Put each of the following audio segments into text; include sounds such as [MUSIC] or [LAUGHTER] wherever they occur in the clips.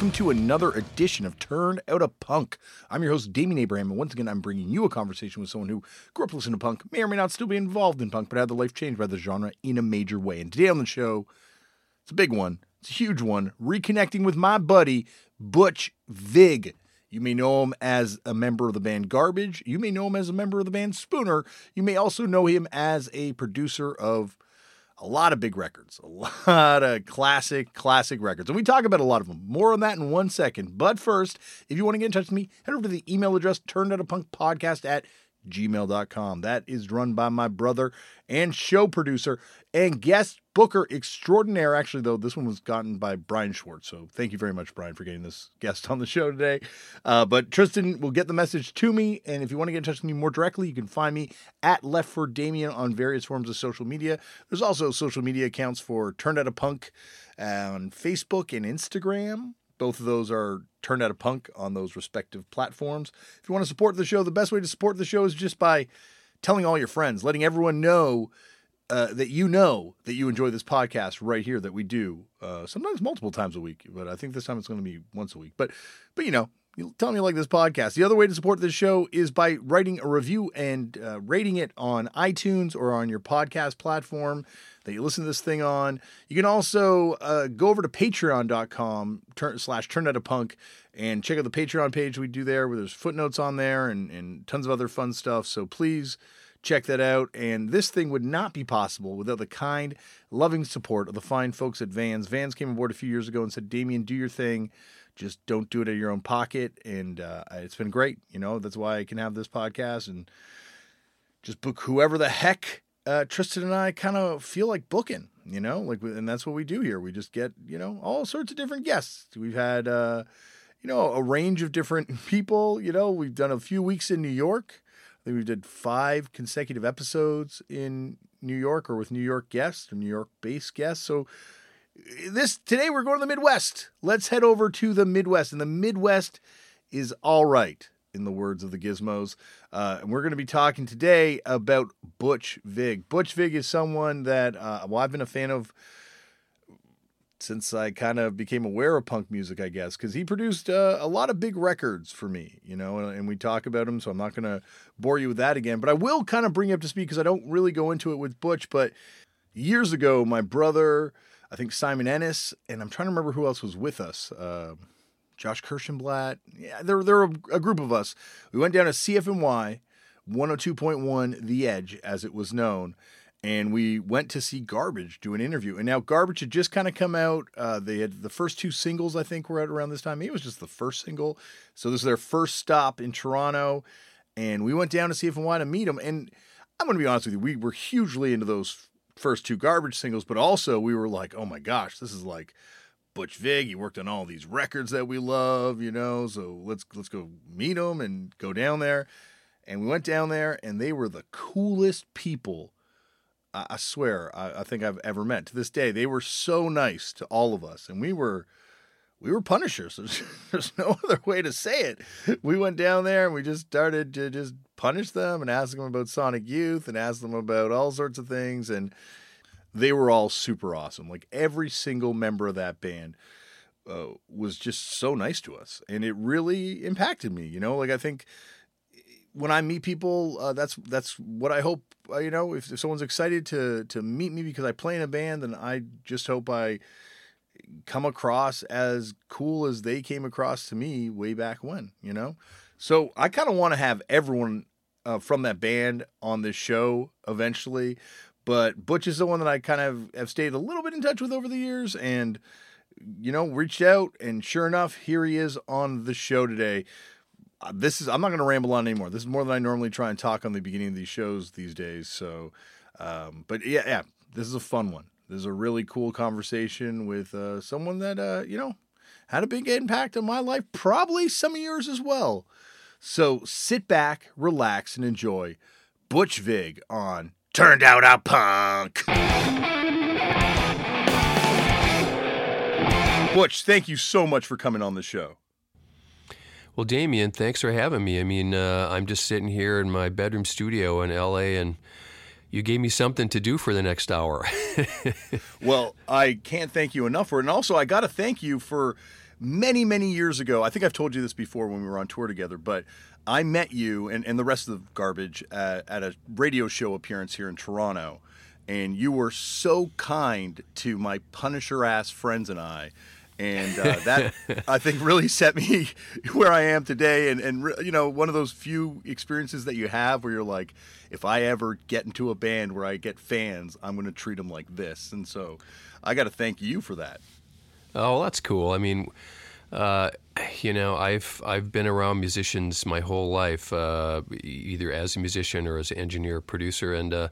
welcome to another edition of Turned Out a Punk. I'm your host, Damian Abraham, and once again, I'm bringing you a conversation with someone who grew up listening to punk, may or may not still be involved in punk, but had their life changed by the genre in a major way. And today on the show, it's a big one, it's a huge one, reconnecting with my buddy, Butch Vig. You may know him as a member of the band Garbage. You may know him as a member of the band Spooner. You may also know him as a producer of a lot of big records, a lot of classic, classic records. And we talk about a lot of them. More on that in one second. But first, if you want to get in touch with me, head over to the email address turned out a punk podcast at gmail.com. That is run by my brother and show producer and guest booker extraordinaire. Actually, though, this one was gotten by Brian Schwartz. So thank you very much, Brian, for getting this guest on the show today. Uh, but Tristan will get the message to me. And if you want to get in touch with me more directly, you can find me at Left for Damian on various forms of social media. There's also social media accounts for Turned Out a Punk on Facebook and Instagram. Both of those are turned out a punk on those respective platforms. If you want to support the show, the best way to support the show is just by telling all your friends, letting everyone know uh, that you know that you enjoy this podcast right here that we do uh, sometimes multiple times a week, but I think this time it's going to be once a week. But but you know, you tell me you like this podcast. The other way to support this show is by writing a review and uh, rating it on iTunes or on your podcast platform that you listen to this thing on. You can also uh, go over to patreon.com turn, slash turn out a punk and check out the Patreon page we do there where there's footnotes on there and, and tons of other fun stuff. So please check that out. And this thing would not be possible without the kind, loving support of the fine folks at Vans. Vans came aboard a few years ago and said, Damian, do your thing. Just don't do it of your own pocket. And uh, it's been great. You know, that's why I can have this podcast and just book whoever the heck uh, Tristan and I kind of feel like booking, you know, like, and that's what we do here. We just get, you know, all sorts of different guests. We've had, uh, you know, a range of different [LAUGHS] people. You know, we've done a few weeks in New York. Think we did five consecutive episodes in New York or with New York guests or New York based guests. So this today we're going to the Midwest. Let's head over to the Midwest, and the Midwest is all right in the words of the Gizmos. Uh, and we're going to be talking today about Butch Vig. Butch Vig is someone that, uh, well, I've been a fan of since I kind of became aware of punk music, I guess, because he produced uh, a lot of big records for me, you know, and, and we talk about him, so I'm not going to bore you with that again. But I will kind of bring you up to speed because I don't really go into it with Butch. But years ago, my brother, I think Simon Ennis, and I'm trying to remember who else was with us. Uh, Josh Kirschenblatt. Yeah, there, there were a group of us. We went down to CFNY 102.1 The Edge, as it was known, and we went to see Garbage do an interview. And now Garbage had just kind of come out. Uh, they had the first two singles, I think, were out around this time. It was just the first single. So this is their first stop in Toronto, and we went down to CFNY to meet them. And I'm going to be honest with you, we were hugely into those first two Garbage singles, but also we were like, oh my gosh, this is like Butch Vig. He worked on all these records that we love, you know. So let's let's go meet him and go down there. And we went down there, and they were the coolest people. I, swear, I, I, think I've ever met. To this day, they were so nice to all of us, and we were we were punishers. [LAUGHS] There's, there's no [LAUGHS] other way to say it. We went down there and we just started to just punish them and ask them about Sonic Youth and ask them about all sorts of things and they were all super awesome. Like every single member of that band uh, was just so nice to us, and it really impacted me. You know, like I think when I meet people, uh, that's that's what I hope. Uh, you know, if, if someone's excited to to meet me because I play in a band, then I just hope I come across as cool as they came across to me way back when. You know, so I kind of want to have everyone uh, from that band on this show eventually. But Butch is the one that I kind of have stayed a little bit in touch with over the years and, you know, reached out. And sure enough, here he is on the show today. Uh, this is, I'm not going to ramble on anymore. This is more than I normally try and talk on the beginning of these shows these days. So, um, but yeah, yeah, this is a fun one. This is a really cool conversation with uh, someone that, uh, you know, had a big impact on my life, probably some of yours as well. So sit back, relax, and enjoy Butch Vig on turned out a punk. Butch, thank you so much for coming on the show. Well, Damian, thanks for having me. I mean, uh, I'm just sitting here in my bedroom studio in LA, and you gave me something to do for the next hour. [LAUGHS] well, I can't thank you enough for it. And also, I got to thank you for many, many years ago. I think I've told you this before when we were on tour together, but I met you and, and the rest of the garbage at, at a radio show appearance here in Toronto. And you were so kind to my Punisher ass friends and I and uh, that I think [LAUGHS] really set me [LAUGHS] where I am today. And and you know, one of those few experiences that you have where you're like, if I ever get into a band where I get fans, I'm going to treat them like this. And so, I got to thank you for that. Oh, that's cool. I mean. Uh, you know, I've I've been around musicians my whole life, uh, either as a musician or as an engineer producer, and uh,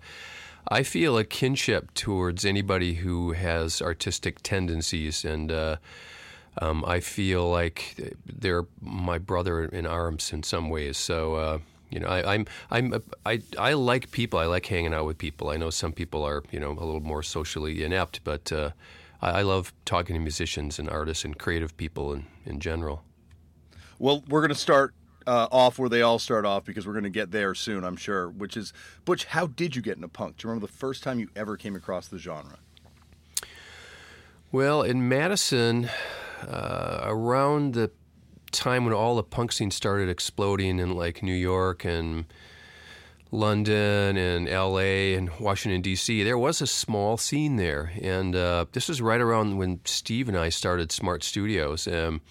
I feel a kinship towards anybody who has artistic tendencies, and uh, um, I feel like they're my brother in arms in some ways. So. Uh, you know, I, I'm I'm I I like people. I like hanging out with people. I know some people are you know a little more socially inept, but uh, I, I, love talking to musicians and artists and creative people in in general. Well, we're going to start uh, off where they all start off because we're going to get there soon, I'm sure. Which is, Butch, how did you get into punk? Do you remember the first time you ever came across the genre? Well, in Madison, uh, around the time when all the punk scene started exploding in like New York and London and L.A. and Washington D.C. There was a small scene there, and uh, this was right around when Steve and I started Smart Studios. Um,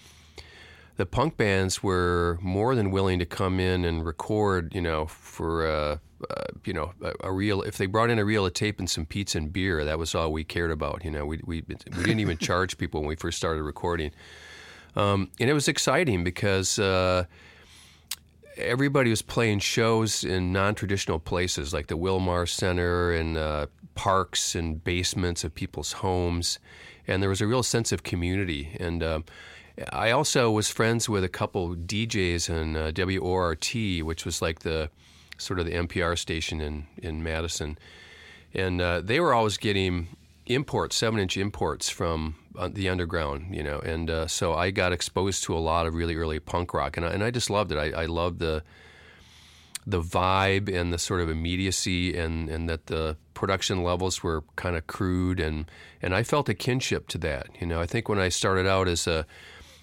the punk bands were more than willing to come in and record, you know, for uh, uh, you know a, a, reel. If they brought in a reel of tape and some pizza and beer, that was all we cared about. You know, we we we didn't even charge people when we first started recording, um, and it was exciting because. Uh, everybody was playing shows in non-traditional places like the Wilmar Center and uh, parks and basements of people's homes, and there was a real sense of community. And um, I also was friends with a couple DJs in uh, WORT, which was like the sort of the NPR station in in Madison, and uh, they were always getting imports, seven inch imports from uh, the underground, you know, and uh, so I got exposed to a lot of really early punk rock, and I, and I just loved it. I, I loved the the vibe and the sort of immediacy, and and that the production levels were kind of crude, and and I felt a kinship to that. You know, I think when I started out as a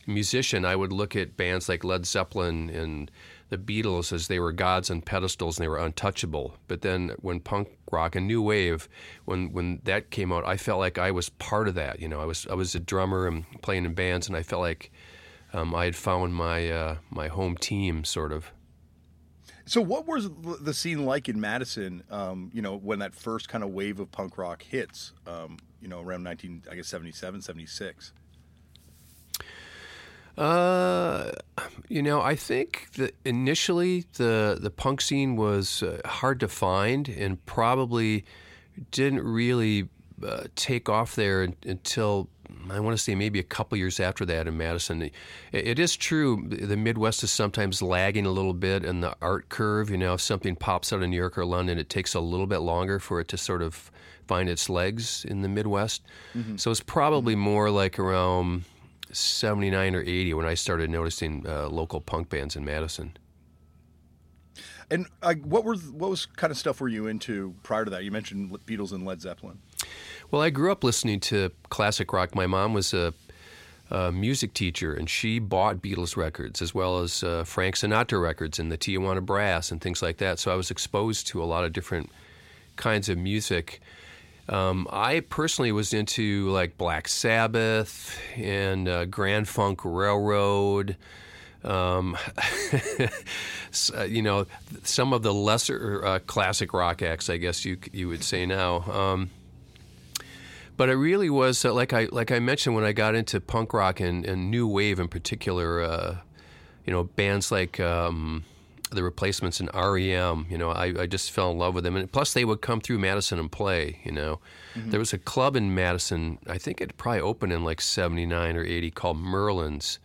musician, I would look at bands like Led Zeppelin and the Beatles as they were gods on pedestals and they were untouchable. But then when punk rock and new wave, when when that came out, I felt like I was part of that. You know, I was I was a drummer and playing in bands, and I felt like um, I had found my uh, my home team, sort of. So, what was the scene like in Madison? Um, you know, when that first kind of wave of punk rock hits. Um, you know, around nineteen, I guess 77, 76. Uh, you know, I think that initially the the punk scene was uh, hard to find and probably didn't really uh, take off there until I want to say maybe a couple years after that in Madison. It, it is true the Midwest is sometimes lagging a little bit in the art curve. You know, if something pops out in New York or London, it takes a little bit longer for it to sort of find its legs in the Midwest. Mm-hmm. So it's probably more like around 79 or 80 when I started noticing uh, local punk bands in Madison. And what were what was kind of stuff were you into prior to that? You mentioned Beatles and Led Zeppelin. Well, I grew up listening to classic rock. My mom was a, a music teacher, and she bought Beatles records as well as uh, Frank Sinatra records and the Tijuana Brass and things like that. So I was exposed to a lot of different kinds of music. Um, I personally was into like Black Sabbath and uh, Grand Funk Railroad. Um, [LAUGHS] uh, you know, some of the lesser uh, classic rock acts, I guess you you would say now. Um, but it really was uh, like I like I mentioned when I got into punk rock and, and new wave in particular. Uh, you know, bands like. Um, the replacements in REM. You know, I, I just fell in love with them, and plus they would come through Madison and play. You know, mm-hmm. there was a club in Madison. I think it probably opened in like '79 or '80 called Merlin's,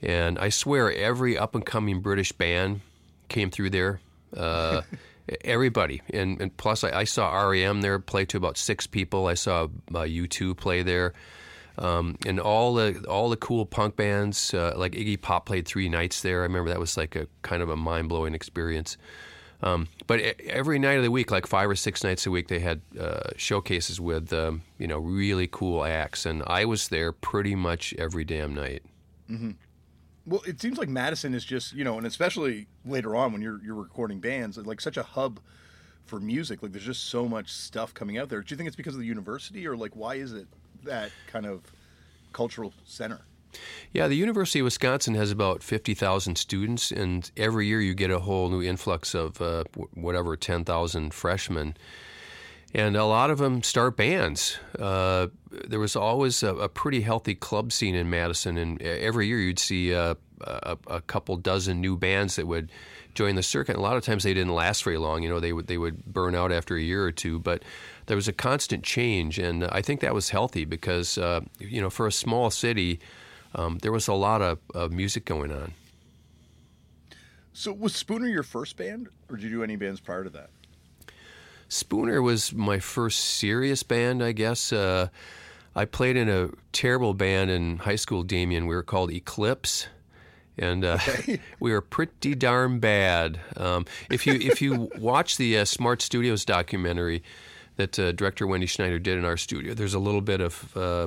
and I swear every up and coming British band came through there. Uh, [LAUGHS] everybody, and, and plus I, I, saw REM there play to about six people. I saw uh, U2 play there. Um, and all the all the cool punk bands uh, like Iggy Pop played three nights there. I remember that was like a kind of a mind blowing experience. Um, but every night of the week, like five or six nights a week, they had uh, showcases with um, you know really cool acts, and I was there pretty much every damn night. Well, it seems like Madison is just you know, and especially later on when you're you're recording bands, like such a hub for music. Like there's just so much stuff coming out there. Do you think it's because of the university, or like why is it that kind of cultural center? Yeah, the University of Wisconsin has about 50,000 students, and every year you get a whole new influx of uh, whatever, 10,000 freshmen. And a lot of them start bands. Uh, there was always a, a, pretty healthy club scene in Madison, and every year you'd see uh, a, a, couple dozen new bands that would join the circuit. And a lot of times they didn't last very long. You know, they would they would burn out after a year or two. But there was a constant change, and I think that was healthy because uh, you know for a small city um, there was a lot of, of, music going on. So was Spooner your first band, or did you do any bands prior to that? Spooner was my first serious band, I guess. Uh, I played in a terrible band in high school, Damian. We were called Eclipse. And uh, okay. [LAUGHS] we were pretty darn bad. Um, if you if you [LAUGHS] watch the uh, Smart Studios documentary that uh, director Wendy Schneider did in our studio, there's a little bit of uh,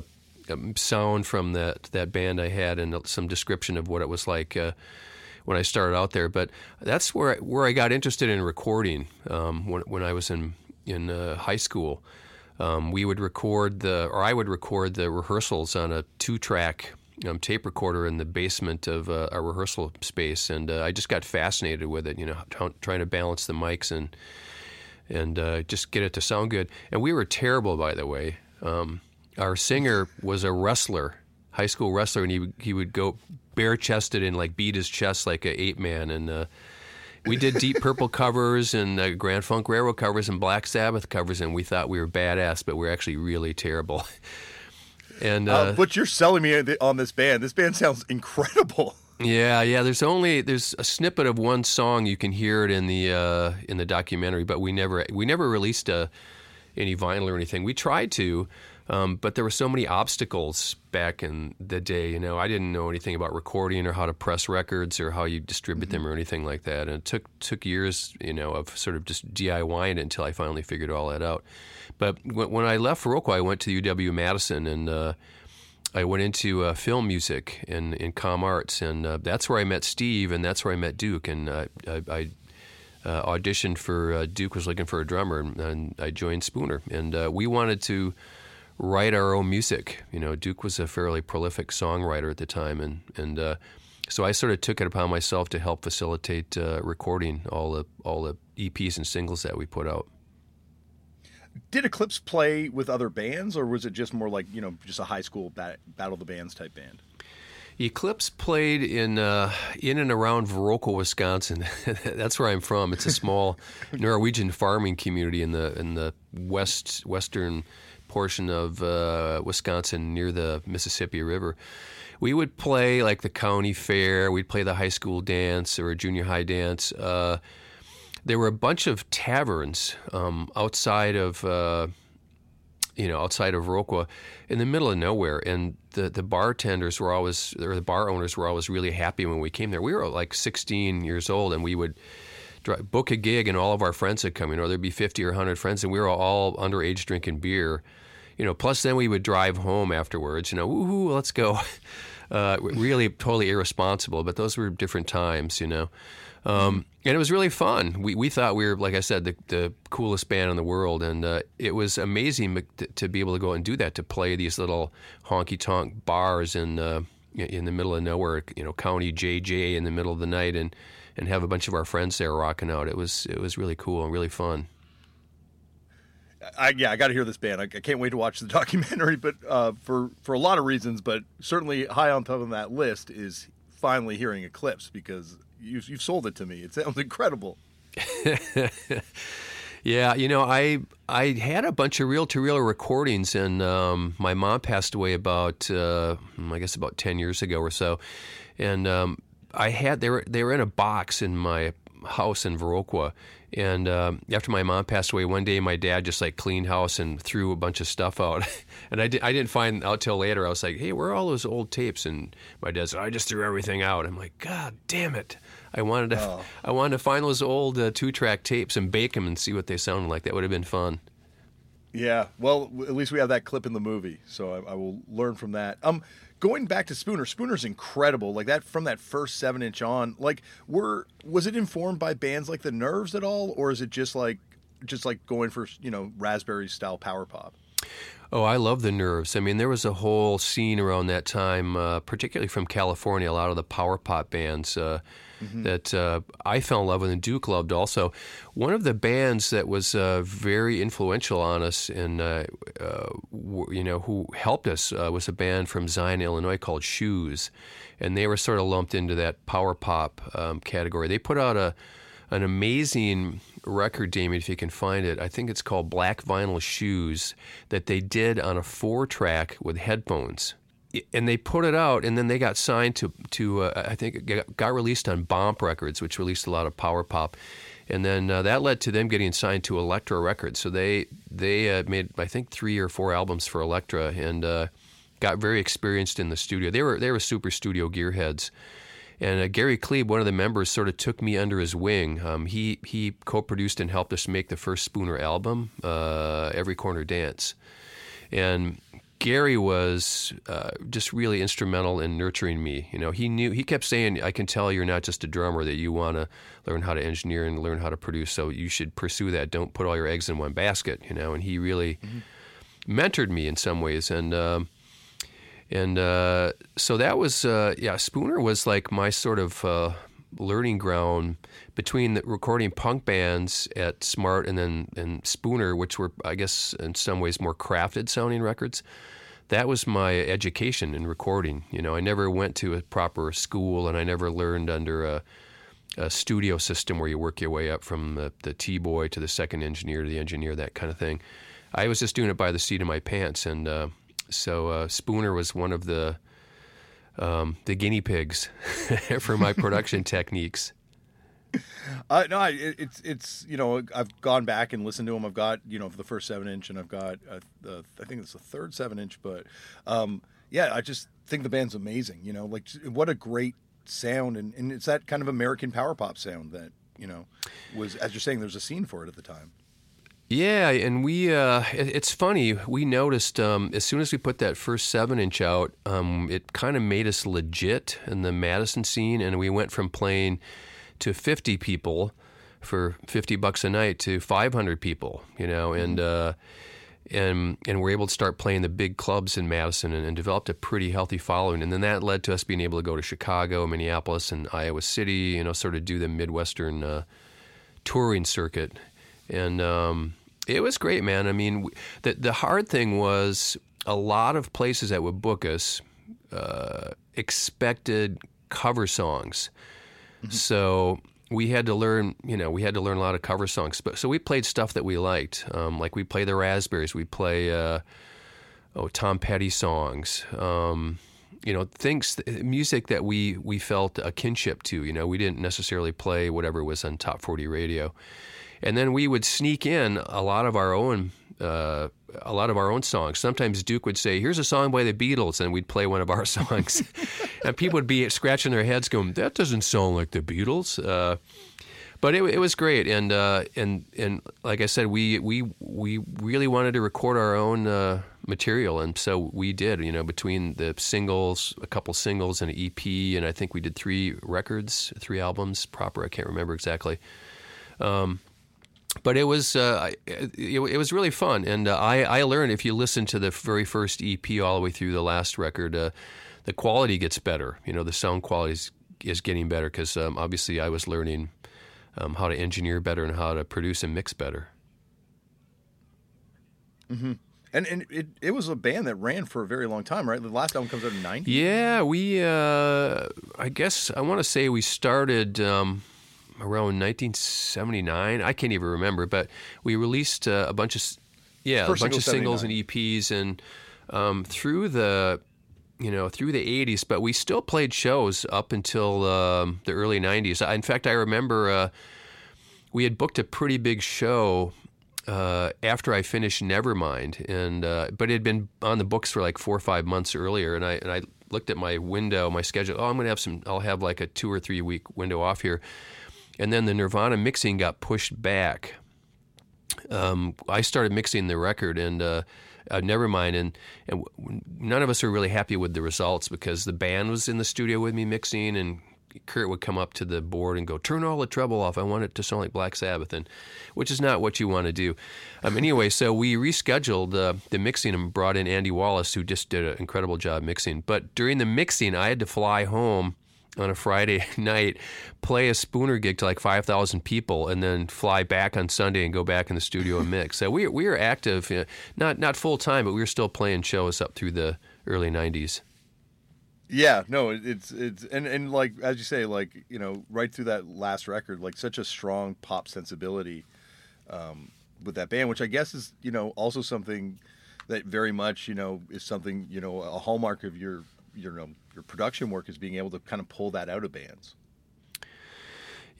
um, sound from that that band I had and some description of what it was like uh, when I started out there. But that's where I, where I got interested in recording um, when when I was in in uh, high school. Um, we would record the or I would record the rehearsals on a two track. Um, tape recorder in the basement of uh, a rehearsal space, and uh, I just got fascinated with it. You know, t- trying to balance the mics and and uh, just get it to sound good. And we were terrible, by the way. Um, our singer was a wrestler, high school wrestler, and he he would go bare chested and like beat his chest like a ape man. And uh, we did Deep Purple covers and uh, Grand Funk Railroad covers and Black Sabbath covers, and we thought we were badass, but we are actually really terrible. [LAUGHS] and uh, uh, but you're selling me on this band. This band sounds incredible. [LAUGHS] Yeah, yeah. There's only there's a snippet of one song you can hear it in the uh, in the documentary, but we never we never released a, uh, any vinyl or anything. We tried to, um, but there were so many obstacles back in the day. You know, I didn't know anything about recording or how to press records or how you distribute mm-hmm. them or anything like that. And it took took years, you know, of sort of just DIYing it until I finally figured all that out. But when, when I left Viroqua, I went to UW Madison and. Uh, I went into uh, film music in, in com arts, and uh, that's where I met Steve, and that's where I met Duke. And I, I uh, auditioned for uh, Duke was looking for a drummer, and, and I joined Spooner. And uh, we wanted to write our own music. You know, Duke was a fairly prolific songwriter at the time, and and so I sort of took it upon myself to help facilitate recording all the all the EPs and singles that we put out. Did Eclipse play with other bands, or was it just more like you know just a high school bat- battle of the bands type band? Eclipse played in uh, in and around Viroqua, Wisconsin. [LAUGHS] That's where I'm from. It's a small [LAUGHS] Norwegian farming community in the in the west western portion of uh, Wisconsin near the Mississippi River. We would play like the county fair. We'd play the high school dance or a junior high dance. Uh, there were a bunch of taverns um, outside of uh, you know outside of Viroqua, in the middle of nowhere, and the the bartenders were always or the bar owners were always really happy when we came there. We were like 16 years old, and we would book a gig, and all of our friends would come. You know, there'd be 50 or 100 friends, and we were all underage drinking beer you know, plus then we would drive home afterwards, you know, woohoo, let's go. [LAUGHS] Uh, really totally irresponsible, but those were different times, you know. Um, and it was really fun. We, we thought we were, like I said, the, the coolest band in the world. And uh, it was amazing to, be able to go and do that, to play these little honky tonk bars in, uh, in the middle of nowhere, you know, County JJ in the middle of the night and, and have a bunch of our friends there rocking out. It was, it was really cool and really fun. I, yeah, I got to hear this band. I, I, can't wait to watch the [LAUGHS] documentary, but uh, for for a lot of reasons, but certainly high on top of that list is finally hearing Eclipse because you, you've sold it to me. It sounds incredible. [LAUGHS] yeah, you know, I I had a bunch of reel to reel recordings, and um, my mom passed away about uh, I guess about ten years ago or so, and um, I had they were they were in a box in my house in Viroqua and um, after my mom passed away, one day my dad just like cleaned house and threw a bunch of stuff out. [LAUGHS] and I, di- I didn't find out till later. I was like, hey, where are all those old tapes? And my dad said, I just threw everything out. I'm like, God damn it. I wanted to, oh. [LAUGHS] I wanted to find those old uh, two track tapes and bake them and see what they sounded like. That would have been fun. Yeah, well, at least we have that clip in the movie, so I, I will learn from that. Um, going back to Spooner, Spooner's incredible. Like that from that first seven inch on. Like, were was it informed by bands like the Nerves at all, or is it just like just like going for you know Raspberry style power pop? Oh, I love the Nerves. I mean, there was a whole scene around that time, uh, particularly from California. A lot of the power pop bands. Uh, mm-hmm. that uh, I fell in love with and Duke loved also. One of the bands that was uh, very influential on us and uh, uh you know who helped us uh, was a band from Zion, Illinois called Shoes, and they were sort of lumped into that power pop um, category. They put out a an amazing record, Damian, if you can find it. I think it's called Black Vinyl Shoes that they did on a four track with headphones and they put it out, and then they got signed to to uh, I think it got released on Bomp Records, which released a lot of power pop, and then uh, that led to them getting signed to Elektra Records. So they they uh, made I think three or four albums for Elektra, and uh, got very experienced in the studio. They were they were super studio gearheads. And uh, Gary Klebe, one of the members, sort of took me under his wing. Um, he he co-produced and helped us make the first Spooner album, uh, Every Corner Dance, and Gary was uh, just really instrumental in nurturing me. You know, he knew he kept saying, "I can tell you're not just a drummer; that you want to learn how to engineer and learn how to produce. So you should pursue that. Don't put all your eggs in one basket." You know, and he really mm-hmm. mentored me in some ways, and um, and uh, so that was uh, yeah. Spooner was like my sort of uh, learning ground between the recording punk bands at Smart and then and Spooner, which were I guess in some ways more crafted sounding records. That was my education in recording. You know, I never went to a proper school, and I never learned under a, a studio system where you work your way up from the, the T boy to the second engineer to the engineer, that kind of thing. I was just doing it by the seat of my pants, and uh, so uh, Spooner was one of the um, the guinea pigs [LAUGHS] for my production [LAUGHS] techniques. Uh, no, I, it's it's you know I've gone back and listened to them. I've got you know the first seven inch, and I've got uh, the I think it's the third seven inch. But um, yeah, I just think the band's amazing. You know, like what a great sound, and, and it's that kind of American power pop sound that you know was as you're saying. There's a scene for it at the time. Yeah, and we, uh, it, it's funny, we noticed um, as soon as we put that first seven inch out, um, it kind of made us legit in the Madison scene, and we went from playing to 50 people for 50 bucks a night to 500 people, you know, and, mm-hmm. uh, and, and we're able to start playing the big clubs in Madison and, and developed a pretty healthy following. And then that led to us being able to go to Chicago, Minneapolis, and Iowa City, you know, sort of do the Midwestern uh, touring circuit and um, it was great, man. I mean, the the hard thing was a lot of places that would book us uh, expected cover songs, mm-hmm. so we had to learn. You know, we had to learn a lot of cover songs. But so we played stuff that we liked, um, like we play the Raspberries, we play uh, oh Tom Petty songs. Um, you know, things, music that we we felt a kinship to. You know, we didn't necessarily play whatever was on top forty radio and then we would sneak in a lot of our own uh, a lot of our own songs. Sometimes Duke would say, "Here's a song by the Beatles," and we'd play one of our [LAUGHS] songs, and people would be scratching their heads, going, "That doesn't sound like the Beatles." Uh, but it, it, was great, and uh, and and like I said, we we we really wanted to record our own uh, material, and so we did. You know, between the singles, a couple singles, and an EP, and I think we did three records, three albums proper. I can't remember exactly. Um, but it was uh, it, it, was really fun, and uh, I, I learned if you listen to the very first EP all the way through the last record, uh, the quality gets better. You know, the sound quality is, is getting better because um, obviously I was learning um, how to engineer better and how to produce and mix better. Mm-hmm. And and it, it was a band that ran for a very long time, right? The last album comes out in '90. Yeah, we uh, I guess I want to say we started. Um, around 1979. I can't even remember, but we released uh, a bunch of yeah, First a bunch of singles 79. and EPs, and um, through the you know through the 80s. But we still played shows up until um, the early 90s. In fact, I remember uh, we had booked a pretty big show. Uh, after I finished Nevermind, and uh, but it had been on the books for like four or five months earlier, and I and I looked at my window, my schedule. Oh, I'm going to have some. I'll have like a two or three week window off here, and then the Nirvana mixing got pushed back. Um, I started mixing the record, and uh, uh, Nevermind. And, and none of us were really happy with the results because the band was in the studio with me mixing, and Kurt would come up to the board and go, "Turn all the treble off. I want it to sound like Black Sabbath," and which is not what you want to do. Um, anyway, so we rescheduled uh, the mixing and brought in Andy Wallace, who just did an incredible job mixing. But during the mixing, I had to fly home on a Friday [LAUGHS] night, play a Spooner gig to like 5,000 people, and then fly back on Sunday and go back in the studio and mix. So we, we were active, you know, not, not full time, but we were still playing shows up through the early 90s. Yeah, no, it's it's and and like as you say, like you know, right through that last record, like such a strong pop sensibility um, with that band, which I guess is you know also something that very much you know is something you know a hallmark of your your know your production work is being able to kind of pull that out of bands.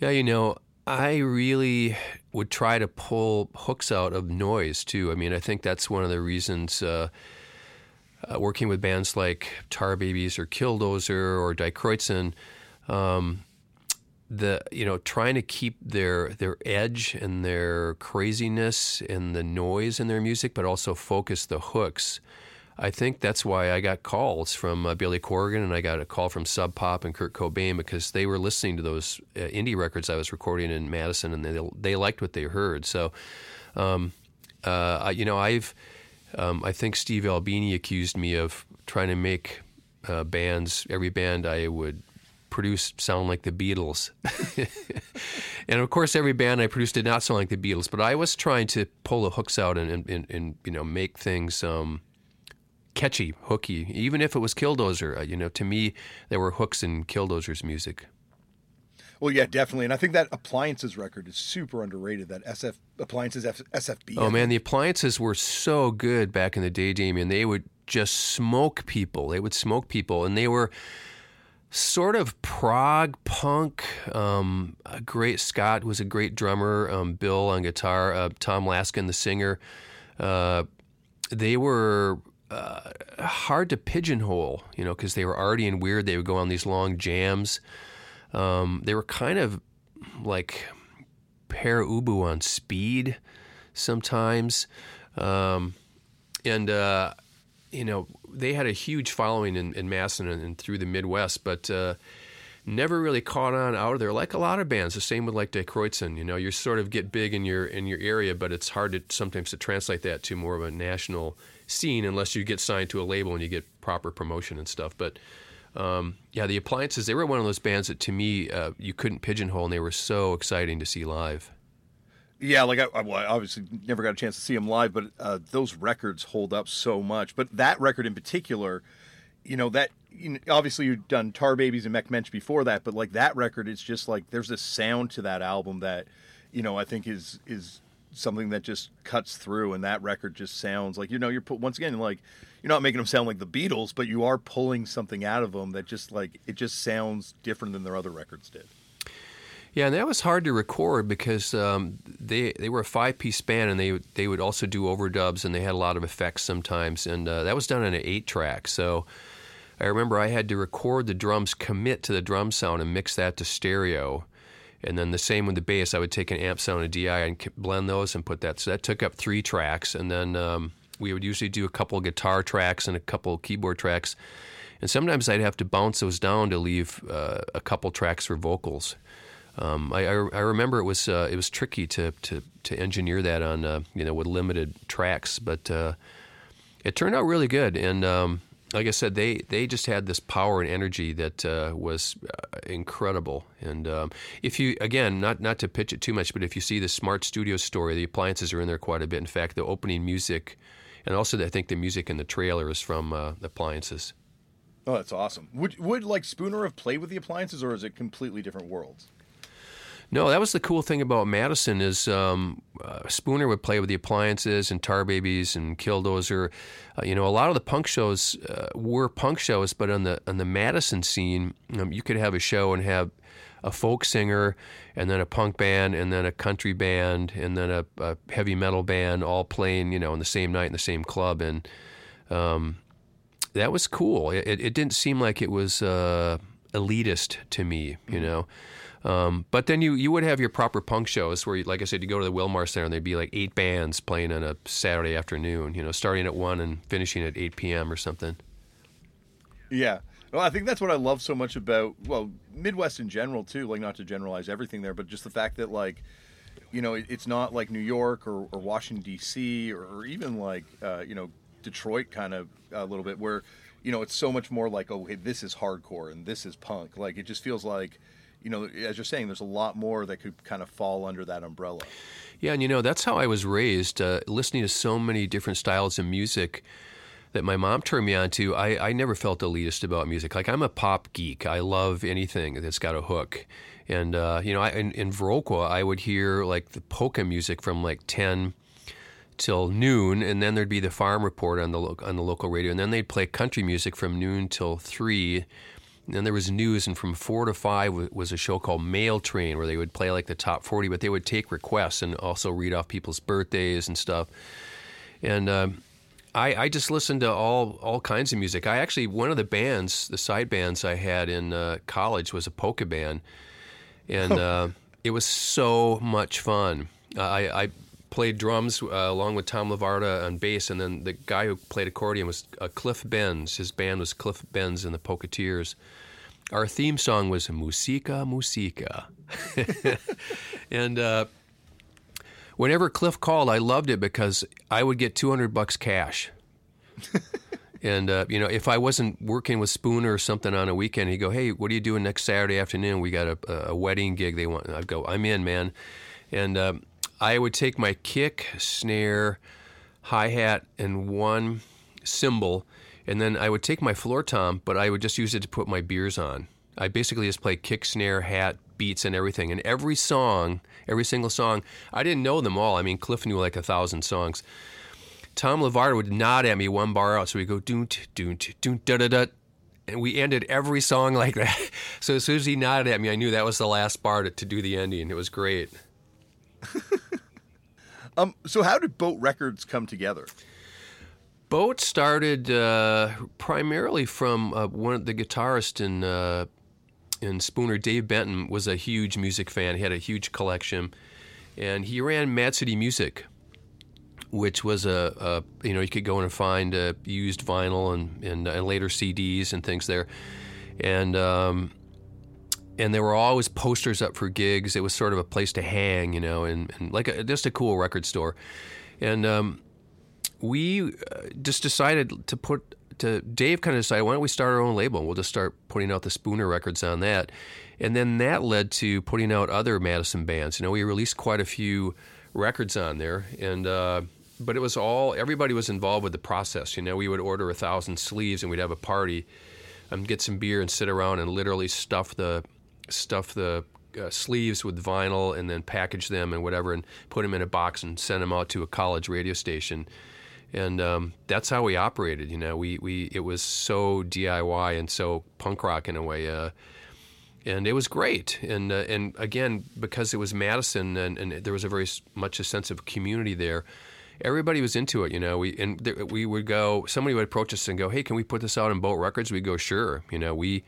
Yeah, you know, I really would try to pull hooks out of noise too. I mean, I think that's one of the reasons. Uh, uh, working with bands like Tar Babies or Killdozer or Die um, the you know trying to keep their their edge and their craziness and the noise in their music, but also focus the hooks. I think that's why I got calls from uh, Billy Corgan and I got a call from Sub Pop and Kurt Cobain because they were listening to those uh, indie records I was recording in Madison and they they liked what they heard. So, um, uh, you know, I've um, I think Steve Albini accused me of trying to make uh, bands, every band I would produce sound like the Beatles. [LAUGHS] and of course, every band I produced did not sound like the Beatles, but I was trying to pull the hooks out and, and, and you know, make things um, catchy, hooky, even if it was Killdozer. Uh, you know, to me, there were hooks in Killdozer's music. Well, yeah, definitely, and I think that appliances record is super underrated. That SF appliances F, SFB. Oh man, the appliances were so good back in the day, Damian. They would just smoke people. They would smoke people, and they were sort of prog punk. Um, a great Scott was a great drummer. Um, Bill on guitar. Uh, Tom Laskin, the singer. Uh, they were uh, hard to pigeonhole, you know, because they were arty and weird. They would go on these long jams. Um, they were kind of like Pere Ubu on speed sometimes. Um, and, uh, you know, they had a huge following in, in Madison and, and, through the Midwest, but uh, never really caught on out of there. Like a lot of bands, the same with like Die Kreuzen. You know, you sort of get big in your in your area, but it's hard to sometimes to translate that to more of a national scene unless you get signed to a label and you get proper promotion and stuff. But um, yeah, the Appliances, they were one of those bands that to me uh, you couldn't pigeonhole, and they were so exciting to see live. Yeah, like I, I obviously never got a chance to see them live, but uh, those records hold up so much. But that record in particular, you know, that you know, obviously you've done Tar Babies and Mecht Mensch before that, but like that record, it's just like there's a sound to that album that, you know, I think is is something that just cuts through, and that record just sounds like you know you're put once again like you're not making them sound like the Beatles, but you are pulling something out of them that just like it just sounds different than their other records did. Yeah, and that was hard to record because um, they they were a five piece band and they they would also do overdubs and they had a lot of effects sometimes and uh, that was done on an eight track. So I remember I had to record the drums, commit to the drum sound, and mix that to stereo. And then the same with the bass. I would take an amp sound, a DI, and blend those and put that. So that took up three tracks. And then um, we would usually do a couple guitar tracks and a couple keyboard tracks. And sometimes I'd have to bounce those down to leave uh, a couple tracks for vocals. Um, I, I, I, remember it was uh, it was tricky to, to, to engineer that on uh, you know with limited tracks, but uh, it turned out really good. And um, like I said, they they just had this power and energy that uh, was uh, incredible. And um, if you again, not not to pitch it too much, but if you see the Smart Studio story, the appliances are in there quite a bit. In fact, the opening music and also I think the music in the trailer is from uh, Appliances. Oh, that's awesome. Would would like Spooner have played with the Appliances, or is it completely different worlds? No, that was the cool thing about Madison is um, uh, Spooner would play with the Appliances and Tar Babies and Killdozer. Uh, you know, a lot of the punk shows uh, were punk shows, but on the on the Madison scene, um, you could have a show and have a folk singer and then a punk band and then a country band and then a, a heavy metal band all playing you know in the same night in the same club and um, that was cool it, it, didn't seem like it was uh, elitist to me, you know. Um, but then you you would have your proper punk shows where, you, like I said, you go to the Wilmar Center and there'd be like eight bands playing on a Saturday afternoon, you know, starting at one and finishing at eight p.m. or something. Yeah. Well, I think that's what I love so much about well Midwest in general too. Like not to generalize everything there, but just the fact that like you know it, it's not like New York or, or Washington D.C. Or, or even like uh, you know Detroit kind of a little bit where you know it's so much more like oh hey this is hardcore and this is punk. Like it just feels like you know, as you're saying, there's a lot more that could kind of fall under that umbrella. Yeah, and you know, that's how I was raised, uh, listening to so many different styles of music that my mom turned me on to. I, I never felt elitist about music. Like, I'm a pop geek, I love anything that's got a hook. And, uh, you know, I, in, in Viroqua, I would hear like the polka music from like 10 till noon, and then there'd be the farm report on the, lo- on the local radio, and then they'd play country music from noon till 3 then there was news, and from four to five was a show called Mail Train, where they would play like the top forty, but they would take requests and also read off people's birthdays and stuff. And um, I, I just listened to all all kinds of music. I actually one of the bands, the side bands I had in uh, college was a polka band, and uh, it was so much fun. I, I played drums uh, along with Tom Lavarda on bass, and then the guy who played accordion was uh, Cliff Benz. His band was Cliff Benz and the Polketeers. Our theme song was Musica Musica, [LAUGHS] and uh, whenever Cliff called, I loved it because I would get 200 bucks cash. [LAUGHS] and uh, you know, if I wasn't working with Spooner or something on a weekend, he'd go, "Hey, what are you doing next Saturday afternoon? We got a, a wedding gig. They want." I'd go, "I'm in, man." And uh, I would take my kick, snare, hi hat, and one cymbal, and then I would take my floor tom, but I would just use it to put my beers on. I basically just play kick, snare, hat, beats, and everything. And every song, every single song, I didn't know them all. I mean, Cliff knew like a thousand songs. Tom Lavarda would nod at me one bar out, so we'd go doon doon doon da da da, and we ended every song [LAUGHS] like that. So as soon as he nodded at me, I knew that was the last bar to, to do the ending. It was great. [LAUGHS] um, so how did Boat Records come together? Boat started uh, primarily from uh, one of the guitarists in uh, in Spooner, Dave Benton, was a huge music fan. He had a huge collection, and he ran Mad City Music, which was a, a you know you could go in and find uh, used vinyl and, and, and later CDs and things there, and um, and there were always posters up for gigs. It was sort of a place to hang, you know, and, and like a, just a cool record store, and um, we uh, just decided to put to Dave kind of decided, why don't we start our own label? We'll just start putting out the Spooner records on that. And then that led to putting out other Madison bands. You know, we released quite a few records on there, and uh, but it was all everybody was involved with the process. You know, we would order a thousand sleeves, and we'd have a party, and get some beer, and sit around and literally stuff the stuff the uh, sleeves with vinyl, and then package them and whatever, and put them in a box and send them out to a college radio station and um, that's how we operated. You know, we we it was so DIY and so punk rock in a way, uh, and it was great. And uh, and again, because it was Madison, and, and there was a very much a sense of community there. Everybody was into it, you know. We and th- we would go. Somebody would approach us and go, "Hey, can we put this out in Boat Records?" We'd go, "Sure." You know, we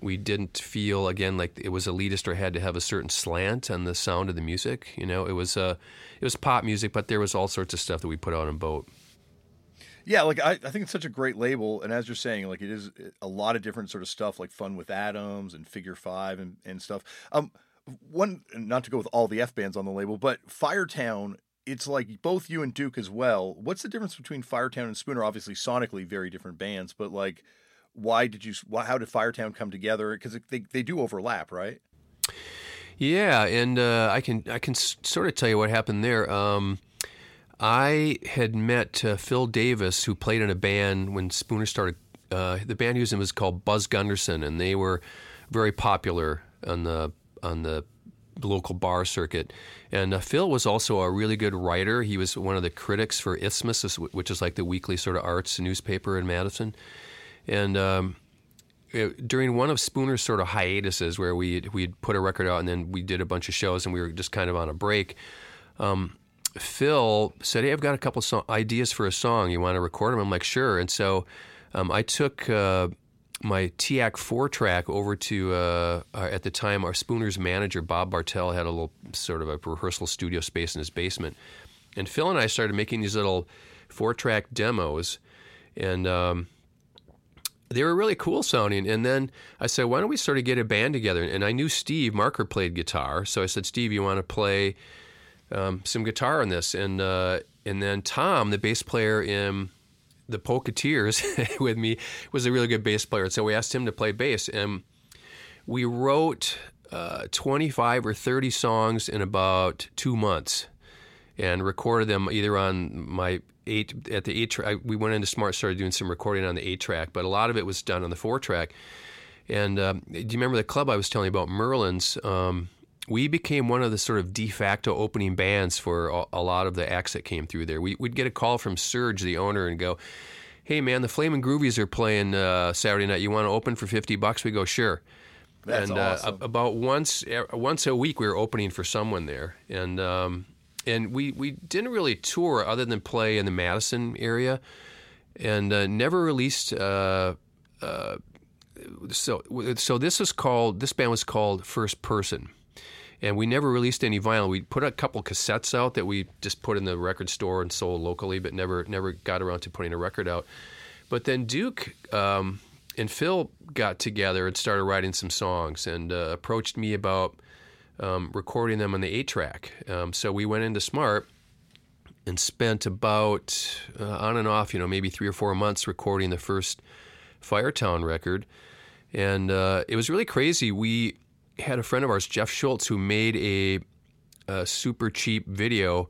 we didn't feel again like it was elitist or had to have a certain slant on the sound of the music. You know, it was uh, it was pop music, but there was all sorts of stuff that we put out in Boat yeah, like I, I think it's such a great label, and as you're saying, like it is a lot of different sort of stuff, like Fun with Atoms and Figure Five and, and stuff. Um, one not to go with all the F bands on the label, but Firetown. It's like both you and Duke as well. What's the difference between Firetown and Spooner? Obviously, sonically very different bands, but like, why did you? Why, how did Firetown come together? Because they they do overlap, right? Yeah, and uh, I can I can sort of tell you what happened there. Um, I had met uh, Phil Davis, who played in a band when Spooner started. Uh, the band he was in was called Buzz Gunderson, and they were very popular on the on the local bar circuit. And uh, Phil was also a really good writer. He was one of the critics for Isthmus, which is like the weekly sort of arts newspaper in Madison. And um, it, during one of Spooner's sort of hiatuses, where we we'd put a record out and then we did a bunch of shows and we were just kind of on a break. Um, Phil said, "Hey, I've got a couple ideas for a song. You want to record them?" I'm like, "Sure." And so um, I took uh, my TEAC four track over to uh, at the time our Spooners manager Bob Bartel had a little sort of a rehearsal studio space in his basement, and Phil and I started making these little four track demos, and um, they were really cool sounding. And then I said, why don't we sort of get a band together? And I knew Steve Marker played guitar, so I said, Steve, you want to play um, some guitar on this? And uh, and then Tom, the bass player in the Poketeers [LAUGHS] with me, was a really good bass player. So we asked him to play bass, and we wrote uh, 25 or 30 songs in about two months and recorded them either on my eight at the eight track. We went into Smart, started doing some recording on the eight track, but a lot of it was done on the four track. And um, do you remember the club I was telling you about, Merlin's? Um, we became one of the sort of de facto opening bands for a, lot of the acts that came through there. We, would get a call from Serge, the owner, and go, "Hey, man, the Flaming Groovies are playing uh, Saturday night. You want to open for fifty bucks?" We go, "Sure." That's and awesome. uh, about once once a week, we were opening for someone there, and um, and we we didn't really tour other than play in the Madison area, and uh, never released. Uh, uh, so so this is called this band was called First Person, and we never released any vinyl. We put a couple cassettes out that we just put in the record store and sold locally, but never never got around to putting a record out. But then Duke. Um, and Phil got together and started writing some songs and uh, approached me about um, recording them on the eight track. Um, so we went into Smart and spent about uh, on and off, you know, maybe three or four months recording the first Firetown record, and uh, it was really crazy. We had a friend of ours, Jeff Schultz, who made a, a super cheap video.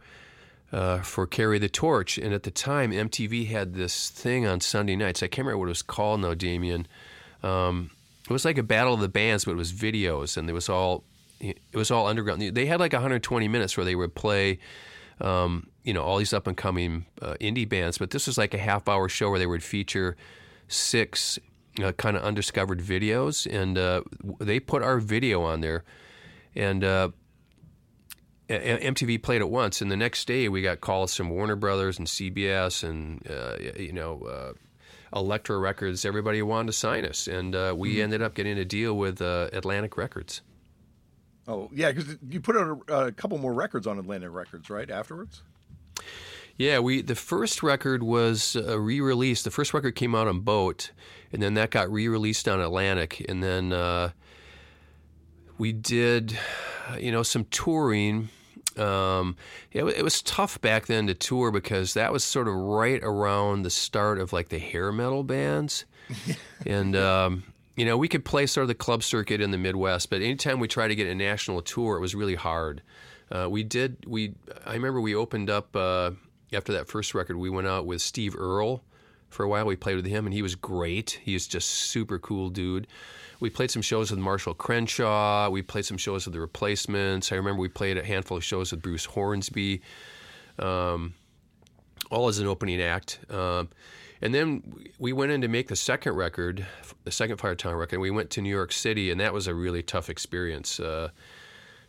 Uh, for Carry the Torch. And at the time, MTV had this thing on Sunday nights. I can't remember what it was called now, Damian. Um, it was like a battle of the bands, but it was videos, and it was all it was all underground. They had like 120 minutes where they would play, um, you know, all these up and coming uh, indie bands. But this was like a half hour show where they would feature six uh, kind of undiscovered videos, and uh, they put our video on there, and. Uh, MTV played it once, and the next day we got calls from Warner Brothers and CBS and uh, you know uh, Elektra Records. Everybody wanted to sign us, and uh, we mm-hmm. ended up getting a deal with uh, Atlantic Records. Oh yeah, because you put out a, a, couple more records on Atlantic Records, right? Afterwards. Yeah, we the first record was uh, re-released. The first record came out on Boat, and then that got re-released on Atlantic, and then uh, we did, you know, some touring. Um, it, it, was tough back then to tour because that was sort of right around the start of like the hair metal bands, [LAUGHS] and um, you know, we could play sort of the club circuit in the Midwest, but anytime we tried to get a national tour, it was really hard. Uh, we did. We I remember we opened up uh, after that first record. We went out with Steve Earle for a while. We played with him, and he was great. He was just super cool dude. We played some shows with Marshall Crenshaw. We played some shows with the Replacements. I remember we played a handful of shows with Bruce Hornsby, um, all as an opening act. Um, and then we went in to make the second record, the second Firetown record. And we went to New York City, and that was a really tough experience. Uh,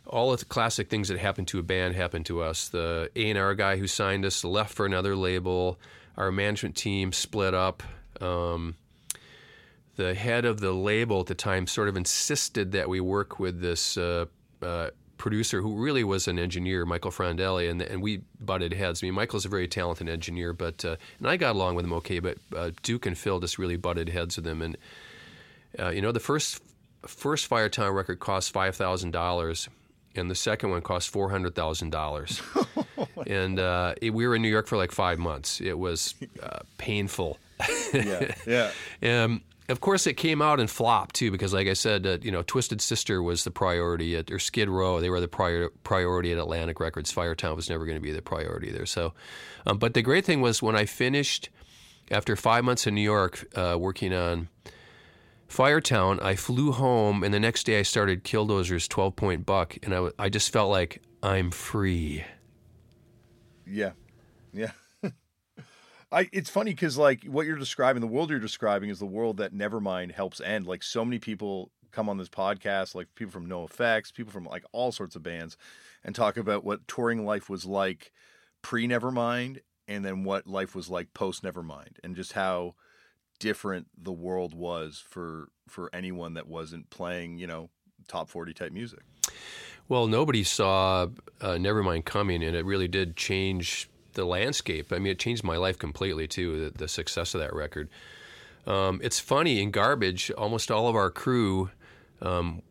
all of the classic things that happened to a band happened to us. The A and R guy who signed us left for another label. Our management team split up. Um, the head of the label at the time sort of insisted that we work with this uh, uh, producer who really was an engineer, Michael Frondelli, and and we butted heads. I mean, Michael's a very talented engineer, but uh, and I got along with him okay, but uh, Duke and Phil just really butted heads with him. And uh, you know, the first first Firetown record cost five thousand dollars, and the second one cost four hundred thousand dollars. [LAUGHS] and uh, it, we were in New York for like five months. It was uh, painful. yeah, yeah. [LAUGHS] Um, of course, it came out and flopped too, because like I said, uh, you know, Twisted Sister was the priority at, or Skid Row. They were the prior, priority at Atlantic Records. Firetown was never going to be the priority there. So, um, but the great thing was when I finished after five months in New York uh, working on Firetown, I flew home, and the next day I started Killdozer's Twelve Point Buck, and I, I just felt like I'm free. Yeah, yeah. I, it's funny because like what you're describing, the world you're describing is the world that Nevermind helps end. Like so many people come on this podcast, like people from NOFX, people from like all sorts of bands, and talk about what touring life was like pre Nevermind, and then what life was like post Nevermind, and just how different the world was for for anyone that wasn't playing, you know, top 40 type music. Well, nobody saw uh, Nevermind coming, and it really did change the landscape. I mean, it changed my life completely too. The, the success of that record. Um, it's funny in Garbage, almost all of our crew um,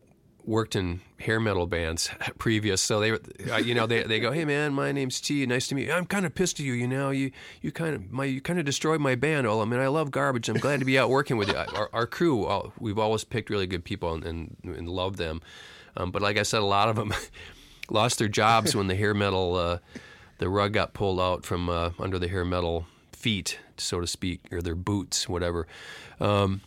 worked in hair metal bands [LAUGHS] previous. So they, uh, you know, they, they go, "Hey man, my name's T. Nice to meet you. I'm kind of pissed at you. You know, you you kind of my you kind of destroyed my band. All I mean, I love Garbage. I'm glad to be out working with you. [LAUGHS] Our, our crew, all, we've always picked really good people and and, and love them. Um, but like I said, a lot of them [LAUGHS] lost their jobs when the hair metal, uh, the rug got pulled out from uh, under the hair metal feet, so to speak, or their boots, whatever. Um,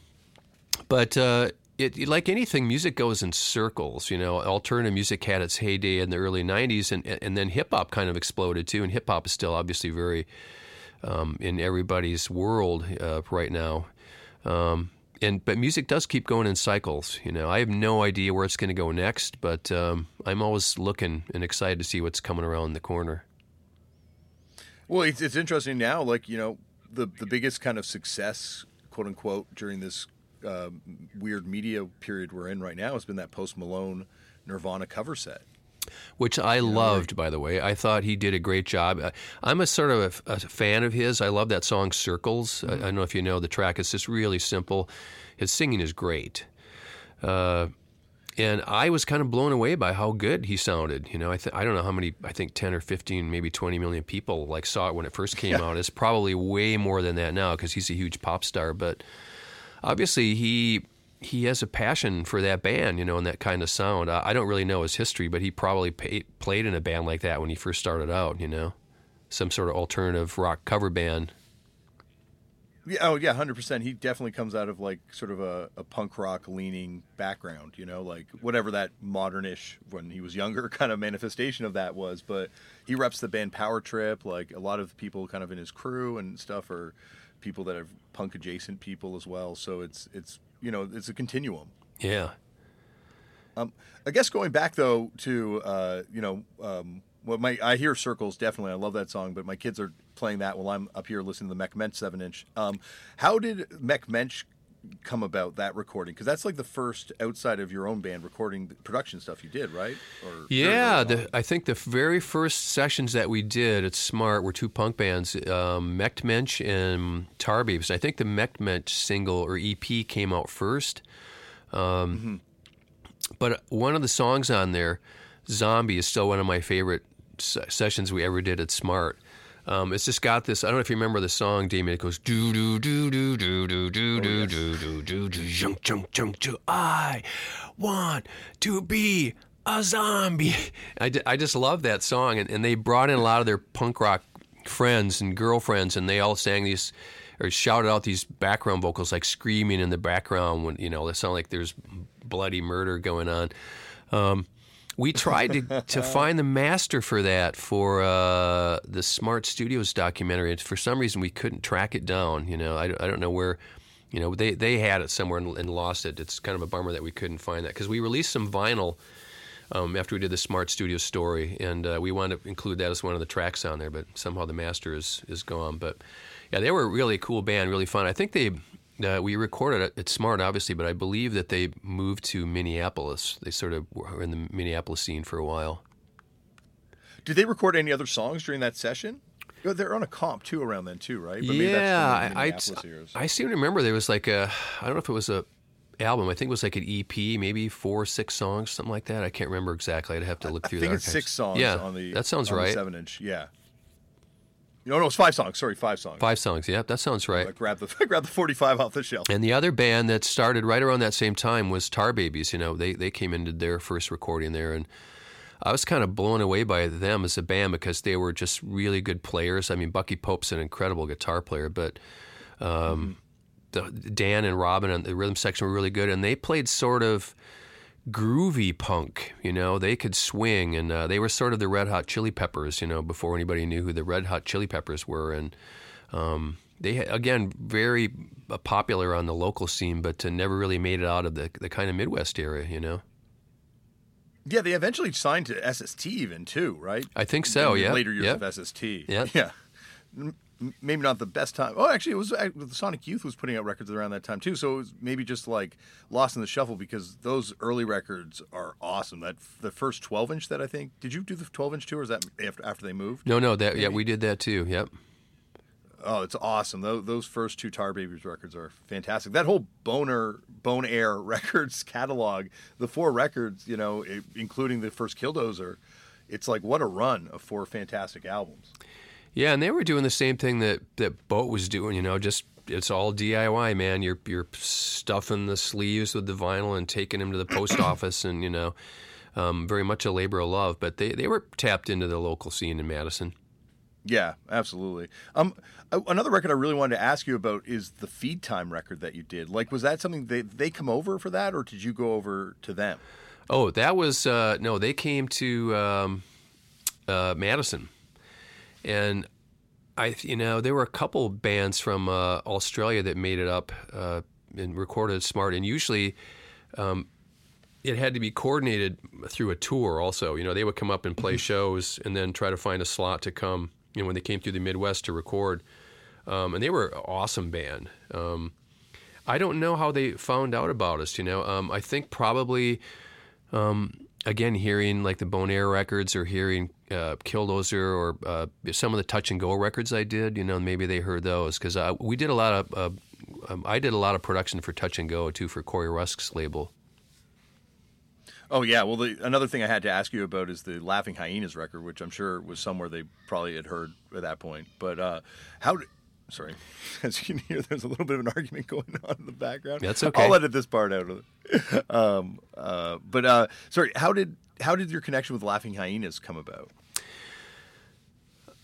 but uh, it, like anything, music goes in circles. You know, alternative music had its heyday in the early '90s, and and then hip hop kind of exploded too. And hip hop is still obviously very um, in everybody's world uh, right now. Um, and but music does keep going in cycles. You know, I have no idea where it's going to go next, but um, I'm always looking and excited to see what's coming around the corner. Well, it's, it's interesting now. Like you know, the the biggest kind of success, quote unquote, during this uh, weird media period we're in right now has been that Post Malone Nirvana cover set. Which I loved, by the way. I thought he did a great job. I'm a sort of a, a fan of his. I love that song "Circles." Mm-hmm. I, I, don't know if you know the track. It's just really simple. His singing is great. Uh, and I was kind of blown away by how good he sounded. You know, I th- I don't know how many. I think ten or fifteen, maybe twenty million people like saw it when it first came out. It's probably way more than that now because he's a huge pop star. But obviously, he he has a passion for that band, you know, and that kind of sound. I, I don't really know his history, but he probably pay, played in a band like that when he first started out, you know, some sort of alternative rock cover band. Yeah, oh yeah, hundred percent. He definitely comes out of like sort of a, a, punk rock leaning background, you know, like whatever that modernish when he was younger [LAUGHS] kind of manifestation of that was. But he reps the band Power Trip. Like a lot of people kind of in his crew and stuff are people that are punk adjacent people as well. So it's it's you know it's a continuum. Yeah. Um, I guess going back though to uh, you know um, what my I hear circles definitely. I love that song, but my kids are playing that while I'm up here listening to the Mecht Mensch seven inch. Um, how did Mecht Mensch come about that recording? Because that's like the first outside of your own band recording production stuff you did, right? Or yeah, the, I think the very first sessions that we did at Smart were two punk bands, um, Mecht Mensch and Tarbabies. I think the Mecht Mensch single or EP came out first. Um, mm-hmm. But one of the songs on there, Zombie, is still one of my favorite sessions we ever did at Smart. Um, it's just got this. I don't know if you remember the song, Damian. It goes do do do do do do do do do do do do junk junk junk junk. I want to be a zombie. [LAUGHS] I, I just love that song, and, and they brought in a lot of their punk rock friends and girlfriends, and they all sang these or shouted out these background vocals, like screaming in the background when you know they sound like there's bloody murder going on. Um, we tried to, to [LAUGHS] find the master for that for uh, the Smart Studios documentary. And for some reason, we couldn't track it down. You know, I, I don't know where. You know, they they had it somewhere and, and lost it. It's kind of a bummer that we couldn't find that because we released some vinyl um, after we did the Smart Studio story, and uh, we wanted to include that as one of the tracks on there. But somehow the master is is gone. But yeah, they were a really cool band, really fun. I think they uh, we recorded it at Smart, obviously, but I believe that they moved to Minneapolis. They sort of were in the Minneapolis scene for a while. Did they record any other songs during that session? They're on a comp too around then too, right? But yeah, I, I, I seem to remember there was like a I don't know if it was a album. I think it was like an EP, maybe four, six songs, something like that. I can't remember exactly. I'd have to look through. I think the it's six songs. Yeah, on the that sounds right. seven inch, yeah. No, no, it's five songs. Sorry, five songs. Five songs. Yeah, that sounds right. I grab the [LAUGHS] grab the forty five off the shelf. And the other band that started right around that same time was Tar Babies. You know, they they came into their first recording there, and I was kind of blown away by them as a band because they were just really good players. I mean, Bucky Pope's an incredible guitar player, but. Um, mm-hmm. the, Dan and Robin and the rhythm section were really good, and they played sort of groovy punk. You know, they could swing, and uh, they were sort of the Red Hot Chili Peppers. You know, before anybody knew who the Red Hot Chili Peppers were, and um, they again very uh, popular on the local scene, but uh, never really made it out of the the kind of Midwest area. You know. Yeah, they eventually signed to SST even too, right? I think so. In yeah. Later years yep. of SST. Yeah. [LAUGHS] Yeah. Maybe not the best time. Oh, actually, it was the Sonic Youth was putting out records around that time too. So it was maybe just like lost in the shuffle because those early records are awesome. That the first twelve inch that I think did you do the twelve inch too, or is that after after they moved? No, no, that yeah, we did that too. Yep. Oh, it's awesome. Those, those first two Tar Babies records are fantastic. That whole Boner Bone Air [LAUGHS] Records catalog, the four records, you know, including the first Killdozer, it's like what a run of four fantastic albums. Yeah, and they were doing the same thing that that Boat was doing. You know, just it's all DIY, man. You're you're stuffing the sleeves with the vinyl and taking them to the post [CLEARS THROAT] office, and you know, um, very much a labor of love. But they they were tapped into the local scene in Madison. Yeah, absolutely. Um, another record I really wanted to ask you about is the Feedtime record that you did. Like, was that something they they come over for that, or did you go over to them? Oh, that was uh, no. They came to um, uh, Madison, and I, you know, there were a couple bands from uh, Australia that made it up uh, and recorded Smart, and usually. Um, it had to be coordinated through a tour also you know they would come up and play shows and then try to find a slot to come you know, when they came through the Midwest to record. Um, and they were an awesome band. Um, I don't know how they found out about us. You know, um, I think probably um, again hearing like the Bone Air records or hearing uh, Killdozer or uh, some of the Touch and Go records I did. You know, maybe they heard those because uh, we did a lot of. Uh, um, I did a lot of production for Touch and Go too for Corey Rusk's label. Oh yeah, well the, another thing I had to ask you about is the Laughing Hyenas record, which I'm sure was somewhere they probably had heard at that point. But uh, how? Sorry, [LAUGHS] as you can hear, there's a little bit of an argument going [LAUGHS] on in the background. That's okay. I'll edit this part out of it. [LAUGHS] Um, uh, but uh, sorry, how did how did your connection with Laughing Hyenas come about?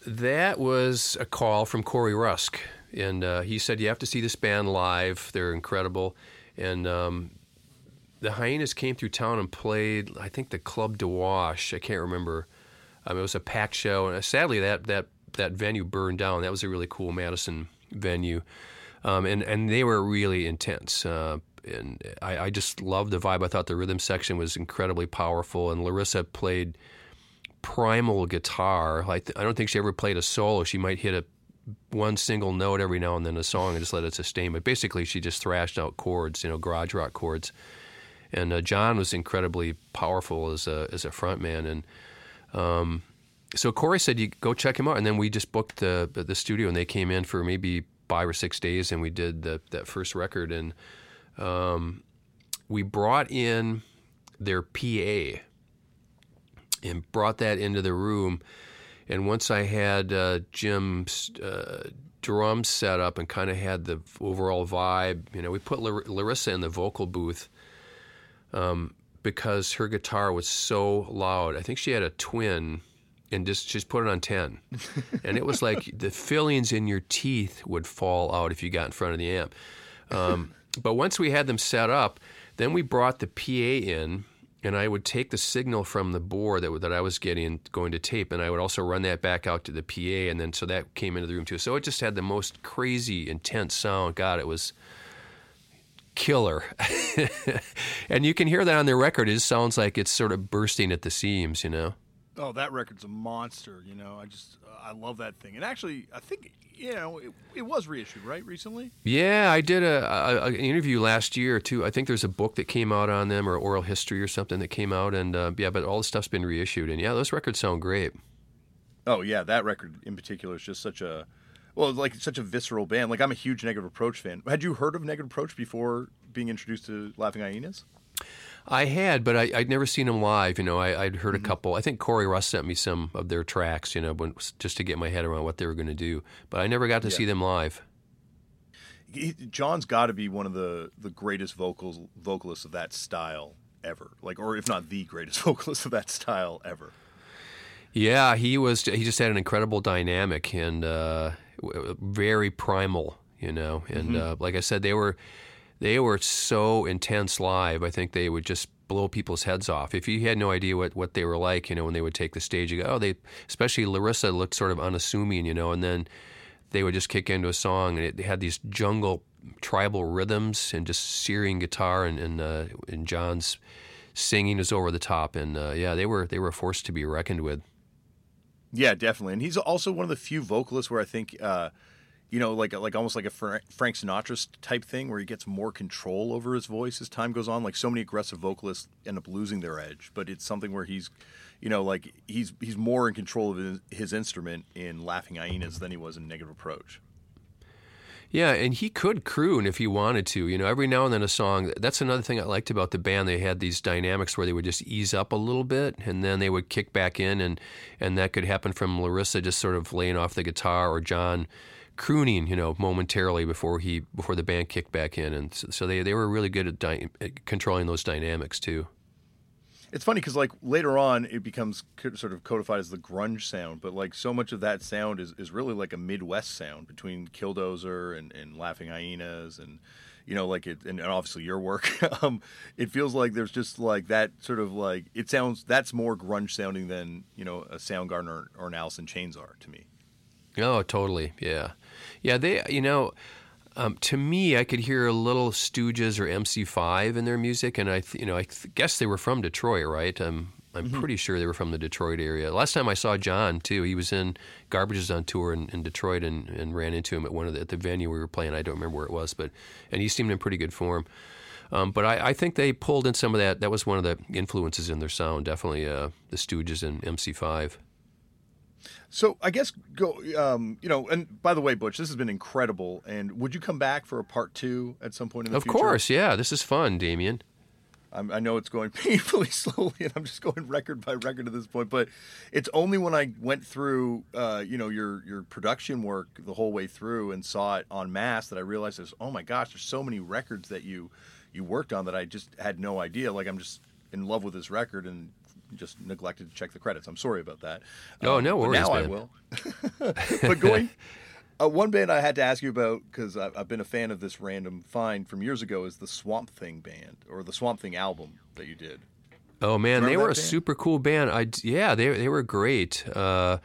That was a call from Corey Rusk, and uh, he said you have to see this band live. They're incredible, and um, the Hyenas came through town and played. I think the Club de Wash. I can't remember. Um, it was a packed show, and uh, sadly that that that venue burned down. That was a really cool Madison venue, um, and and they were really intense. Uh, and I, I, just loved the vibe. I thought the rhythm section was incredibly powerful, and Larissa played primal guitar. Like I don't think she ever played a solo. She might hit a one single note every now and then a song and just let it sustain. But basically, she just thrashed out chords, you know, garage rock chords and uh, John was incredibly powerful as a as a frontman, and um, so Corey said, "You go check him out," and then we just booked the the studio, and they came in for maybe five or six days, and we did the, that first record, and um, we brought in their PA and brought that into the room. And once I had uh, Jim's uh, drums set up and kind of had the overall vibe, you know, we put Larissa in the vocal booth um, because her guitar was so loud. I think she had a twin and just just put it on 10 [LAUGHS] and it was like the fillings in your teeth would fall out if you got in front of the amp um, [LAUGHS] but once we had them set up then we brought the pa in and i would take the signal from the board that, that i was getting going to tape and i would also run that back out to the pa and then so that came into the room too so it just had the most crazy intense sound god it was killer. [LAUGHS] and you can hear that on their record. It sounds like it's sort of bursting at the seams, you know? Oh, that record's a monster, you know. I just, uh, I love that thing. And actually, I think, you know, it, it was reissued, right, recently? Yeah, I did a, a, an interview last year, too. I think there's a book that came out on them or oral history or something that came out. And uh, yeah, but all the stuff's been reissued. And yeah, those records sound great. Oh, yeah, that record in particular is just such a well, like such a visceral band. Like I'm a huge Negative Approach fan. Had you heard of Negative Approach before being introduced to Laughing Hyenas? I had, but I, would never seen them live. You know, I, would heard mm-hmm. a couple. I think Corey Rusk sent me some of their tracks. You know, when, just to get my head around what they were going to do. But I never got to yeah. see them live. John's got to be one of the the greatest vocals vocalists of that style ever. Like, or if not the greatest [LAUGHS] vocalist of that style ever. Yeah, he was. He just had an incredible dynamic and uh, very primal, you know. And mm-hmm. uh, like I said, they were they were so intense live. I think they would just blow people's heads off. If you had no idea what, what they were like, you know, when they would take the stage, you go, oh, they, especially Larissa looked sort of unassuming, you know, and then they would just kick into a song and it had these jungle tribal rhythms and just searing guitar and, and, uh, and John's singing is over the top. And uh, yeah, they were, they were a force to be reckoned with. Yeah, definitely. And he's also one of the few vocalists where I think, uh, you know, like like almost like a Frank Sinatra type thing, where he gets more control over his voice as time goes on. Like so many aggressive vocalists end up losing their edge, but it's something where he's, you know, like he's he's more in control of his, his instrument in Laughing Hyenas than he was in Negative Approach. Yeah, and he could croon if he wanted to. You know, every now and then a song. That's another thing I liked about the band. They had these dynamics where they would just ease up a little bit, and then they would kick back in, and and that could happen from Larissa just sort of laying off the guitar or John crooning, you know, momentarily before he before the band kicked back in, and so, so they they were really good at, dy- at controlling those dynamics too. It's funny because like later on it becomes co- sort of codified as the grunge sound, but like so much of that sound is, is really like a Midwest sound between Killdozer and, and Laughing Hyenas and you know like it and obviously your work. [LAUGHS] um, it feels like there's just like that sort of like it sounds that's more grunge sounding than you know a Soundgarden or, or an Alice in Chains are to me. Oh, totally. Yeah, yeah. They, you know, um, to me, I could hear a little Stooges or MC5 in their music, and I, th- you know, I th- guess they were from Detroit, right? Um, I'm Mm-hmm. pretty sure they were from the Detroit area. Last time I saw John too, he was in Garbage's on tour in, in Detroit, and, and ran into him at one of the, at the venue we were playing. I don't remember where it was, but and he seemed in pretty good form. Um, but I, I think they pulled in some of that. That was one of the influences in their sound, definitely uh, the Stooges and MC5. So I guess go, um, you know, and by the way, Butch, this has been incredible. And would you come back for a part two at some point in the Of future? course, yeah. This is fun, Damian. I'm, I know it's going [LAUGHS] painfully slowly, and I'm just going record by record at this point. But it's only when I went through, uh, you know, your your production work the whole way through and saw it on mass that I realized there's, oh my gosh, there's so many records that you you worked on that I just had no idea. Like I'm just in love with this record and just neglected to check the credits. I'm sorry about that. Oh, no but worries, Now I will. [LAUGHS] but going. Uh, one band I had to ask you about because I've, I've been a fan of this random find from years ago is the Swamp Thing band or the Swamp Thing album that you did. Oh man, they were a band? super cool band. I yeah, they they were great. Uh,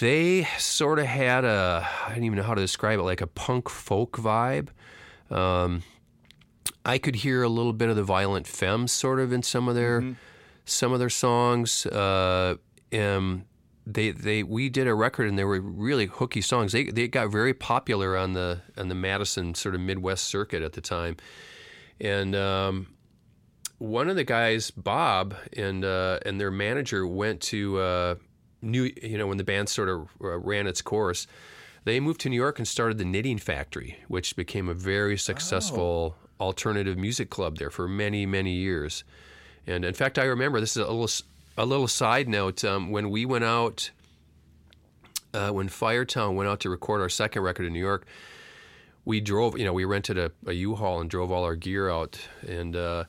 they sort of had a I don't even know how to describe it, like a punk folk vibe. Um, I could hear a little bit of the Violent Femmes sort of in some of their Mm-hmm. Some of their songs. Uh, um, they they we did a record and they were really hooky songs. They they got very popular on the on the Madison sort of Midwest circuit at the time, and. Um, one of the guys, Bob, and uh, and their manager went to uh, New. You know, when the band sort of uh, ran its course, they moved to New York and started the Knitting Factory, which became a very successful alternative music club there for many many years. And in fact, I remember this is a little a little side note. Um, when we went out, uh, when Firetown went out to record our second record in New York, we drove. You know, we rented a, a U-Haul and drove all our gear out. And uh,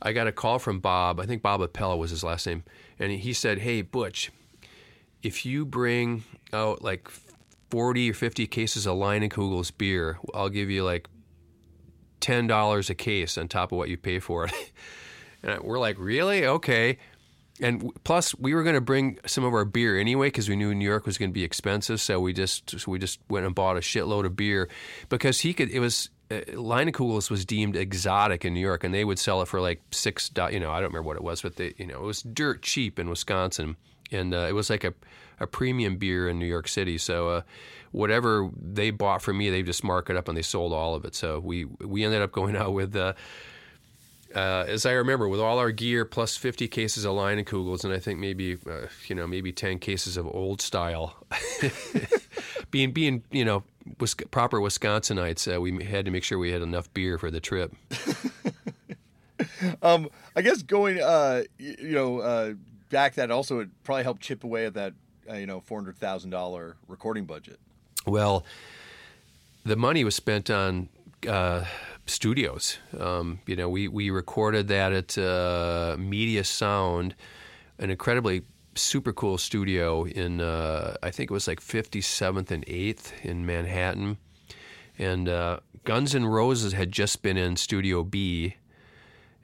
I got a call from Bob. I think Bob Appella was his last name, and he said, "Hey, Butch, if you bring out like 40 or 50 cases of Leinenkugel's beer, I'll give you like $10 a case on top of what you pay for it. [LAUGHS] and we're like, really? Okay. And plus, we were going to bring some of our beer anyway because we knew New York was going to be expensive. So we just so we just went and bought a shitload of beer because he could. It was uh, Leinenkugel's was deemed exotic in New York, and they would sell it for like six. You know, I don't remember what it was, but they, you know, it was dirt cheap in Wisconsin, and uh, it was like a a premium beer in New York City. So uh, whatever they bought from me, they just mark it up and they sold all of it. So we we ended up going out with. Uh, uh, as I remember, with all our gear plus 50 cases of Leinenkugels and Kugels, and I think maybe uh, you know maybe 10 cases of old style, [LAUGHS] being being you know proper Wisconsinites, uh, we had to make sure we had enough beer for the trip. [LAUGHS] Um, I guess going, uh, you know, uh, back that also it probably helped chip away at that, uh, you know, four hundred thousand dollar recording budget. Well, the money was spent on uh, studios. Um, you know, we, we recorded that at uh, Media Sound, an incredibly super cool studio in, uh, I think it was like 57th and 8th in Manhattan. And uh, Guns N' Roses had just been in Studio B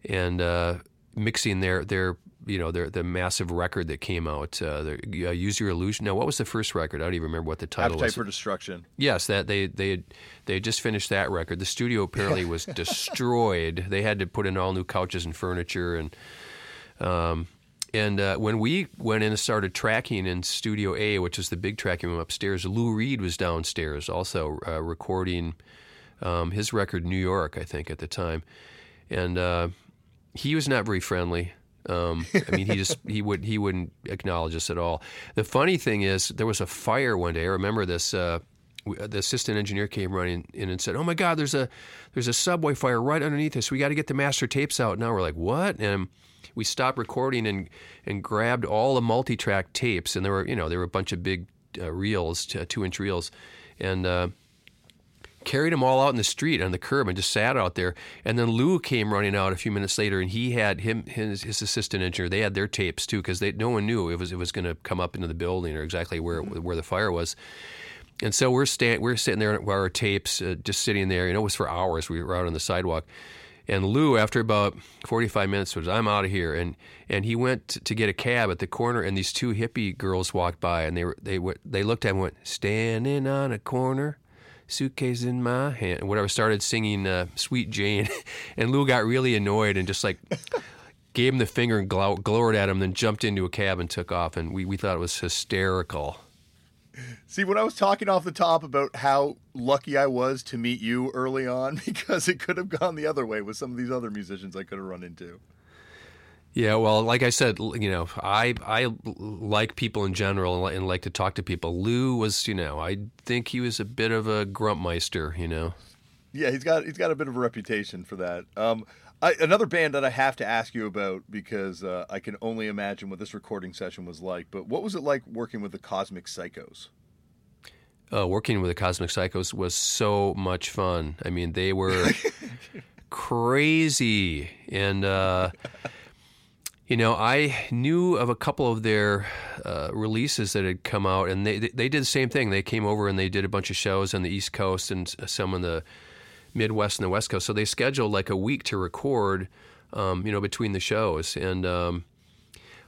and uh, mixing their, their you know their the massive record that came out, uh, the, uh, Use Your Illusion. Now, what was the first record? I don't even remember what the title Appetite was. for Destruction. Yes, that they they had, they had just finished that record. The studio apparently was [LAUGHS] destroyed. They had to put in all new couches and furniture, and um, and uh, when we went in and started tracking in Studio A, which is the big tracking room upstairs, Lou Reed was downstairs also uh, recording um, his record, New York, I think, at the time. And uh, he was not very friendly. Um, I mean, he just he would he wouldn't acknowledge us at all. The funny thing is, there was a fire one day. I remember this. Uh, the assistant engineer came running in and said, "Oh my God, there's a there's a subway fire right underneath us. We got to get the master tapes out." Now we're like, "What?" And we stopped recording and and grabbed all the multi-track tapes, and there were you know there were a bunch of big uh, reels, two inch reels, and. Uh, carried them all out in the street on the curb and just sat out there. And then Lou came running out a few minutes later, and he had him his, his assistant engineer. They had their tapes too because no one knew it was it was going to come up into the building or exactly where where the fire was. And so we're sta- we're sitting there with our tapes, uh, just sitting there. You know, it was for hours. We were out on the sidewalk. And Lou, after about 45 minutes, was I'm out of here, and and he went to get a cab at the corner, and these two hippie girls walked by, and they were they were, they looked at him and went standing on a corner, suitcase in my hand, and whatever. Started singing uh, "Sweet Jane," [LAUGHS] and Lou got really annoyed and just like [LAUGHS] gave him the finger and glow- glowered at him, then jumped into a cab and took off, and we we thought it was hysterical. See, when I was talking off the top about how lucky I was to meet you early on, [LAUGHS] because it could have gone the other way with some of these other musicians I could have run into. Yeah, well, like I said, you know, I I like people in general and, and like to talk to people. Lou was, you know, I think he was a bit of a grumpmeister, you know. Yeah, he's got he's got a bit of a reputation for that. Um, I, another band that I have to ask you about because uh, I can only imagine what this recording session was like. But what was it like working with the Cosmic Psychos? Uh, working with the Cosmic Psychos was so much fun. I mean, they were [LAUGHS] crazy, and uh, you know, I knew of a couple of their uh, releases that had come out, and they they did the same thing. They came over and they did a bunch of shows on the East Coast and some on the Midwest and the West Coast. So they scheduled like a week to record, um, you know, between the shows. And um,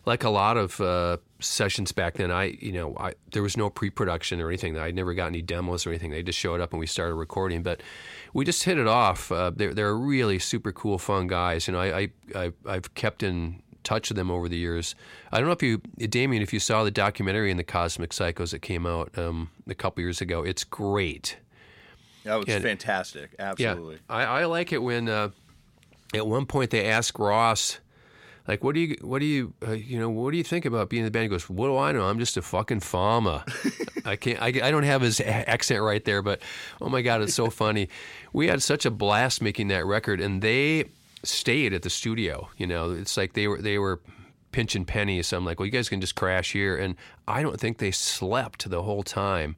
like a lot of uh, sessions back then, I, you know, I, there was no pre-production or anything. I never got any demos or anything. They just showed up and we started recording. But we just hit it off. Uh, they're they're really super cool, fun guys. You know, I, I, I I've kept in touch with them over the years. I don't know if you, Damian, if you saw the documentary in the Cosmic Psychos that came out um, a couple years ago. It's great. That was Yeah. fantastic. Absolutely. Yeah, I, I like it when uh, at one point they ask Ross, like, "What do you, what do you, uh, you know, what do you think about being in the band?" He goes, "What do I know? I'm just a fucking farmer. [LAUGHS] I can't, I, I don't have his accent right there, but oh my god, it's so funny. We had such a blast making that record, and they stayed at the studio. You know, it's like they were they were." Pinching pennies. So I'm like, well, you guys can just crash here. And I don't think they slept the whole time.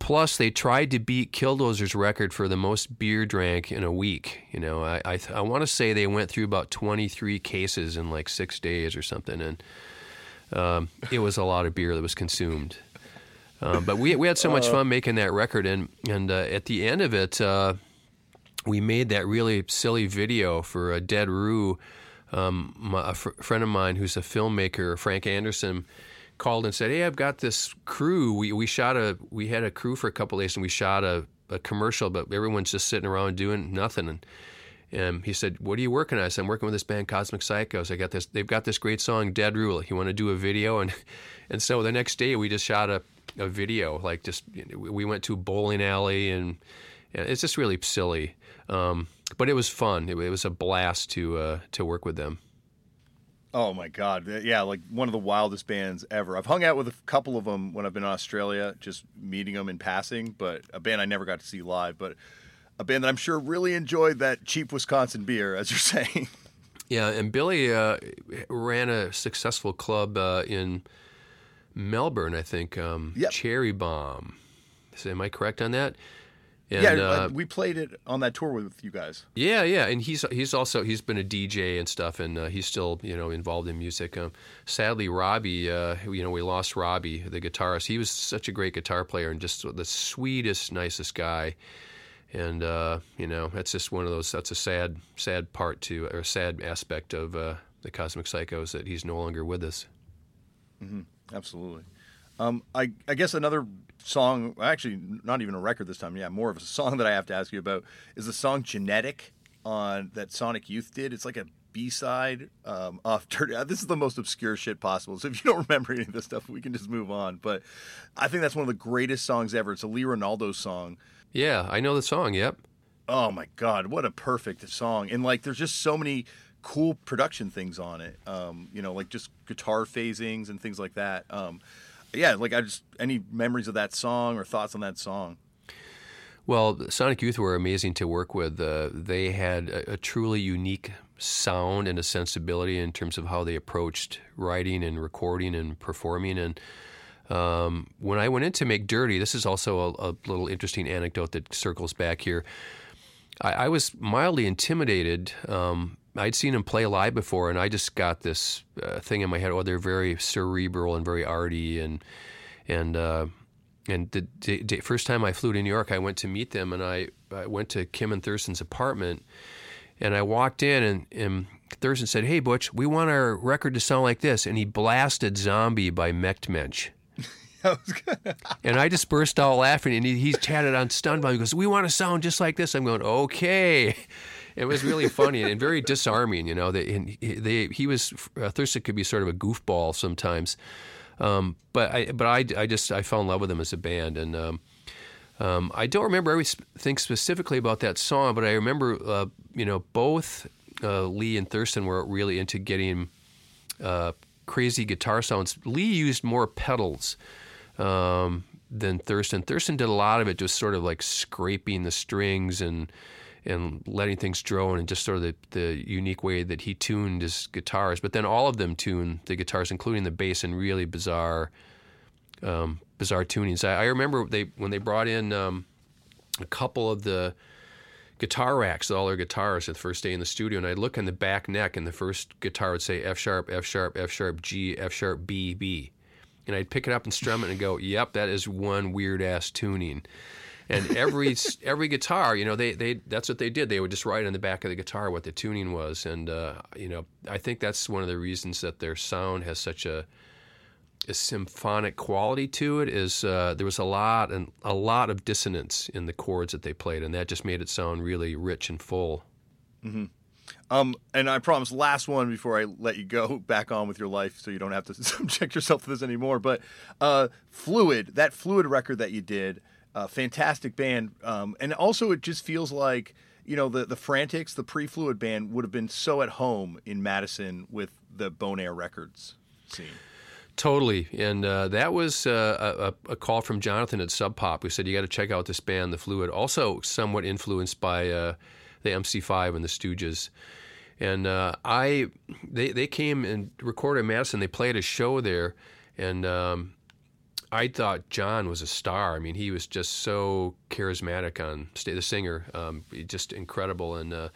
Plus, they tried to beat Killdozer's record for the most beer drank in a week. You know, I I, I want to say they went through about 23 cases in like six days or something, and um, it was a lot of beer that was consumed. Um, but we we had so much fun making that record, and and uh, at the end of it, uh, we made that really silly video for a Dead Roo. Um, my, a fr- friend of mine who's a filmmaker, Frank Anderson, called and said, "Hey, I've got this crew. We we shot a we had a crew for a couple days, and we shot a, a commercial, but everyone's just sitting around doing nothing." And and he said, "What are you working on?" I said, "I'm working with this band, Cosmic Psychos. I got this. They've got this great song, Dead Roo. You want to do a video?" [LAUGHS] And and so the next day we just shot a a video. Like just we went to a bowling alley, and it's just really silly. Um, but it was fun. It, it was a blast to uh, to work with them. Oh my god, yeah, like one of the wildest bands ever. I've hung out with a couple of them when I've been in Australia, just meeting them in passing. But a band I never got to see live, but a band that I'm sure really enjoyed that cheap Wisconsin beer, as you're [LAUGHS] saying. Yeah, and Billy uh, ran a successful club uh, in Melbourne, I think. Um, Yep. Cherry Bomb. So am I correct on that? And, yeah, uh, we played it on that tour with you guys. Yeah, yeah, and he's he's also he's been a DJ and stuff, and uh, he's still you know involved in music. Um, sadly, Robbie, uh, you know, we lost Robbie, the guitarist. He was such a great guitar player and just the sweetest, nicest guy. And uh, you know, that's just one of those. That's a sad, sad part to, or a sad aspect of uh, the Cosmic Psychos that he's no longer with us. Absolutely. Um, I, I guess another song, actually, not even a record this time. Yeah, more of a [LAUGHS] song that I have to ask you about is the song "Genetic" on that Sonic Youth did. It's like a B side um, [LAUGHS] off Dirty. uh, This is the most obscure shit possible. So if you don't [LAUGHS] remember any of this stuff, we can just move on. But I think that's one of the greatest songs ever. It's a Lee Ranaldo song. Yeah, I know the song. Yep. Oh my god, what a perfect song! And like, there's just so many cool production things on it. Um, you know, like just guitar phasings and things like that. Um, yeah, like I just any memories of that song or thoughts on that song. Well, Sonic Youth were amazing to work with. Uh, they had a, a truly unique sound and a sensibility in terms of how they approached writing and recording and performing. And um, when I went in to make Dirty, this is also a, a little interesting anecdote that circles back here. I, I was mildly intimidated. Um, I'd seen them play live before, and I just got this uh, thing in my head. Oh, they're very cerebral and very arty, and and uh, and the day, day, first time I flew to New York, I went to meet them, and I, I went to Kim and Thurston's apartment, and I walked in, and, and Thurston said, "Hey, Butch, we want our record to sound like this," and he blasted "Zombie" by Mecht Mensch. [LAUGHS] and I just burst out laughing, and he, he chatted on Stunbound. He goes, "We want to sound just like this." I'm going, "Okay." It was really funny and very disarming, you know. And he- they, he was uh, Thurston could be sort of a goofball sometimes, um, but I, but I, I just I fell in love with them as a band, and um, um, I don't remember everything specifically about that song, but I remember, uh, you know, both uh, Lee and Thurston were really into getting uh, crazy guitar sounds. Lee used more pedals um, than Thurston. Thurston did a lot of it, just sort of like scraping the strings and and letting things drone and just sort of the, the unique way that he tuned his guitars. But then all of them tuned the guitars, including the bass, in really bizarre um, bizarre tunings. I, I remember they when they brought in um, a couple of the guitar racks all their guitars at the first day in the studio, and I'd look in the back neck, and the first guitar would say F sharp, F sharp, F sharp, G, F sharp, B, B. And I'd pick it up and strum it and go, "Yep, that is one weird ass tuning." And [LAUGHS] every every guitar, you know, they, they that's what they did. They would just write on the back of the guitar what the tuning was, and uh, you know, I think that's one of the reasons that their sound has such a a symphonic quality to it is uh, there was a lot and a lot of dissonance in the chords that they played, and that just made it sound really rich and full. Hmm. Um, and I promise, last one before I let you go [LAUGHS] back on with your life, so you don't have to [LAUGHS] subject yourself to this anymore. But uh, Fluid, that Fluid record that you did, uh, fantastic band, um, and also it just feels like you know the the Frantics, the pre-Fluid band, would have been so at home in Madison with the Bone Air Records scene. Totally, and uh, that was uh, a, a call from Jonathan at Sub Pop, who said you got to check out this band, The Fluid. Also, somewhat influenced by uh, the MC5 and the Stooges. And uh, I, they they came and recorded in Madison. They played a show there, and um, I thought John was a star. I mean, he was just so charismatic on stage. The singer, um, just incredible, and. Uh,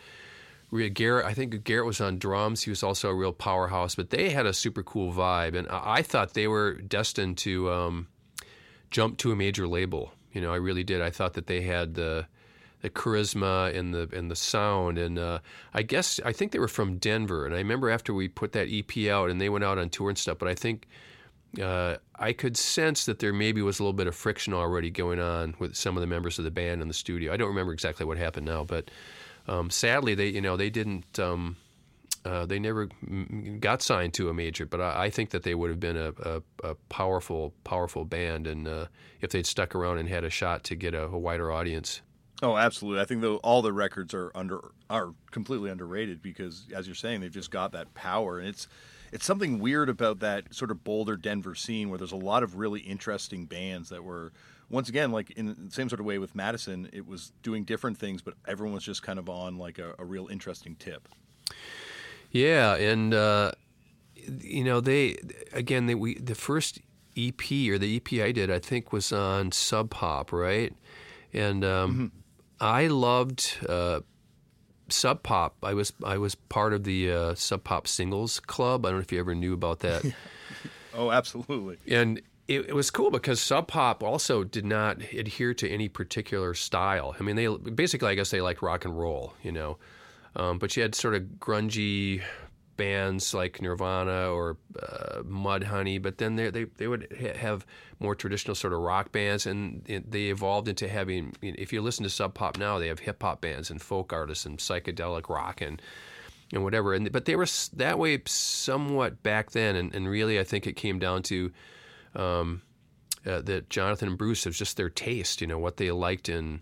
Garrett, I think Garrett was on drums. He was also a real powerhouse, but they had a super cool vibe, and I I thought they were destined to um, jump to a major label. You know, I really did. I thought that they had the the charisma and the and the sound, and uh, I guess I think they were from Denver. And I remember after we put that EP out, and they went out on tour and stuff. But I think uh, I could sense that there maybe was a little bit of friction already going on with some of the members of the band in the studio. I don't remember exactly what happened now, but um, sadly, they you know they didn't. Um, uh, they never got signed to a major, but I, I think that they would have been a, a, a powerful, powerful band, and uh, if they'd stuck around and had a shot to get a, a wider audience. Oh, absolutely. I think all the records are under are completely underrated because, as you're saying, they've just got that power, and it's it's something weird about that sort of Boulder, Denver scene where there's a lot of really interesting bands that were, once again, like in the same sort of way with Madison, it was doing different things, but everyone was just kind of on like a, a real interesting tip. Yeah, and uh, you know they again they, we the first EP or the EP I did I think was on Sub Pop, right? And um, I loved uh, Sub Pop. I was I was part of the uh, Sub Pop Singles Club. I don't know if you ever knew about that. [LAUGHS] Oh, absolutely. and it, it was cool because Sub Pop also did not adhere to any particular style. I mean, they basically, I guess, they liked rock and roll, you know. Um, but you had sort of grungy bands like Nirvana or uh, Mudhoney, but then they they they would ha- have more traditional sort of rock bands, and it, they evolved into having. you know, If you listen to Sub Pop now, they have hip hop bands and folk artists and psychedelic rock and and whatever. And but they were that way somewhat back then, and, and really I think it came down to um, uh, that Jonathan and Bruce was just their taste, you know, what they liked in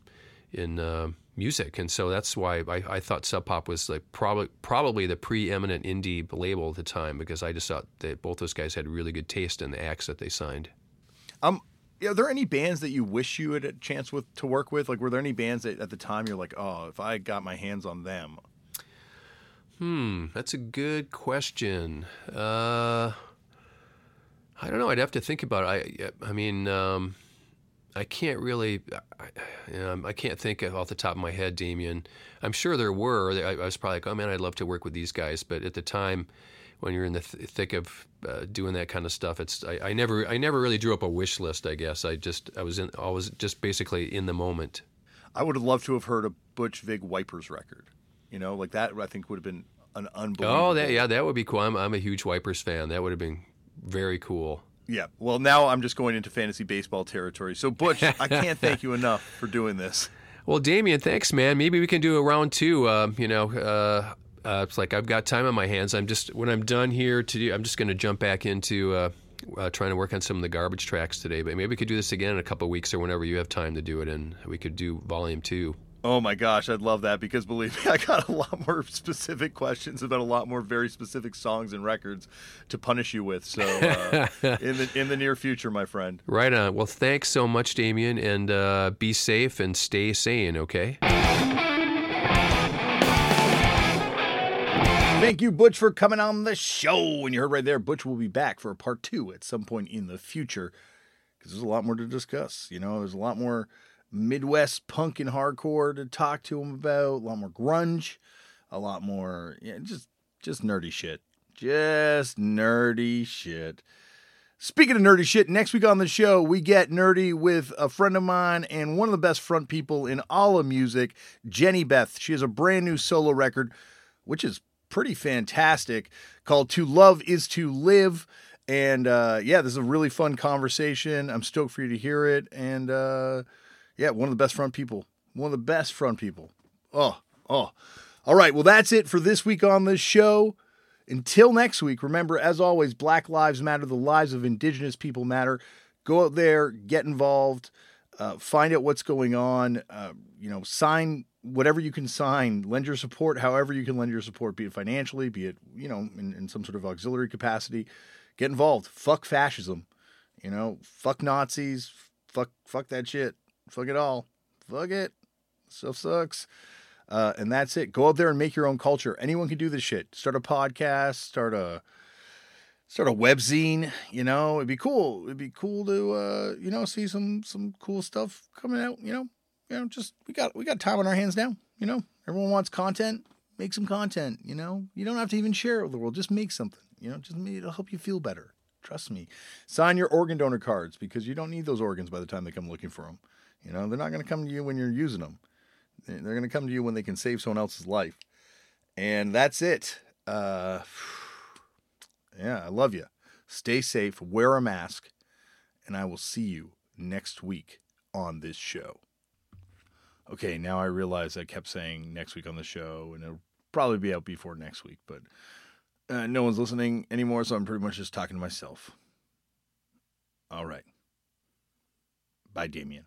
in uh, music, and so that's why I, I, thought Sub Pop was like probably probably the preeminent indie label at the time because I just thought that both those guys had really good taste in the acts that they signed. Um, are there any bands that you wish you had a chance with to work with? Like, were there any bands that at the time you're like, oh, if I got my hands on them? Hmm, that's a good question. Uh, I don't know. I'd have to think about it. I, I mean, um, I can't really, I, um, I can't think off the top of my head, Damian. I'm sure there were. I, I, was probably like, oh man, I'd love to work with these guys. But at the time, when you're in the th- thick of uh, doing that kind of stuff, it's I, I, never, I never really drew up a wish list. I guess I just, I was in, I was just basically in the moment. I would have loved to have heard a Butch Vig Wipers record. You know, like that. I think would have been an unbelievable. Oh, that yeah, that would be cool. I'm, I'm a huge Wipers fan. That would have been very cool. Yeah. Well, now I'm just going into fantasy baseball territory. So, Butch, I can't thank you enough for doing this. [LAUGHS] Well, Damian, thanks, man. Maybe we can do a round two. Uh, you know, uh, uh, it's like I've got time on my hands. I'm just when I'm done here to do, I'm just going to jump back into uh, uh, trying to work on some of the garbage tracks today. But maybe we could do this again in a couple weeks or whenever you have time to do it, and we could do volume two. Oh my gosh, I'd love that because believe me, [LAUGHS] I got a lot more specific questions about a lot more very specific songs and records to punish you with. So uh, in the in the near future, my friend. [LAUGHS] Right on. Well, thanks so much, Damian, and uh, be safe and stay sane. Okay. Thank you, Butch, for coming on the show. And you heard right there, Butch will be back for a part two at some point in the future because there's a lot more to discuss. You know, there's a lot more Midwest punk and hardcore to talk to him about, a lot more grunge, a lot more, yeah, just just nerdy shit. Just nerdy shit. Speaking of nerdy shit, next week on the show, we get nerdy with a friend of mine and one of the best front people in all of music, Jehnny Beth. She has a brand new solo record, which is pretty fantastic, called To Love Is To Live. And uh, yeah, this is a really fun conversation. I'm stoked for you to hear it. And uh, yeah, one of the best front people. One of the best front people. Oh, oh. All right. Well, that's it for this week on this show. Until next week, remember, as always, Black Lives Matter. The lives of Indigenous people matter. Go out there, get involved, uh, find out what's going on. Uh, you know, sign whatever you can sign. Lend your support, however you can lend your support, be it financially, be it you know in, in some sort of auxiliary capacity. Get involved. Fuck fascism. You know, fuck Nazis. Fuck, fuck that shit. Fuck it all. Fuck it. Stuff sucks. Uh, and that's it. Go out there and make your own culture. Anyone can do this shit. Start a podcast. Start a start a webzine. You know, it'd be cool. It'd be cool to uh, you know see some some cool stuff coming out. You know, you know, just we got we got time on our hands now. You know, everyone wants content. Make some content. You know, you don't have to even share it with the world. Just make something. You know, just make, it'll help you feel better. Trust me. Sign your organ donor cards because you don't need those organs by the time they come looking for them. You know, they're not going to come to you when you're using them. They're going to come to you when they can save someone else's life. And that's it. Uh, [SIGHS] yeah, I love you. Stay safe, wear a mask, and I will see you next week on this show. Okay, now I realize I kept saying next week on the show, and it'll probably be out before next week, but uh, no one's listening anymore, so I'm pretty much just talking to myself. All right. Bye, Damian.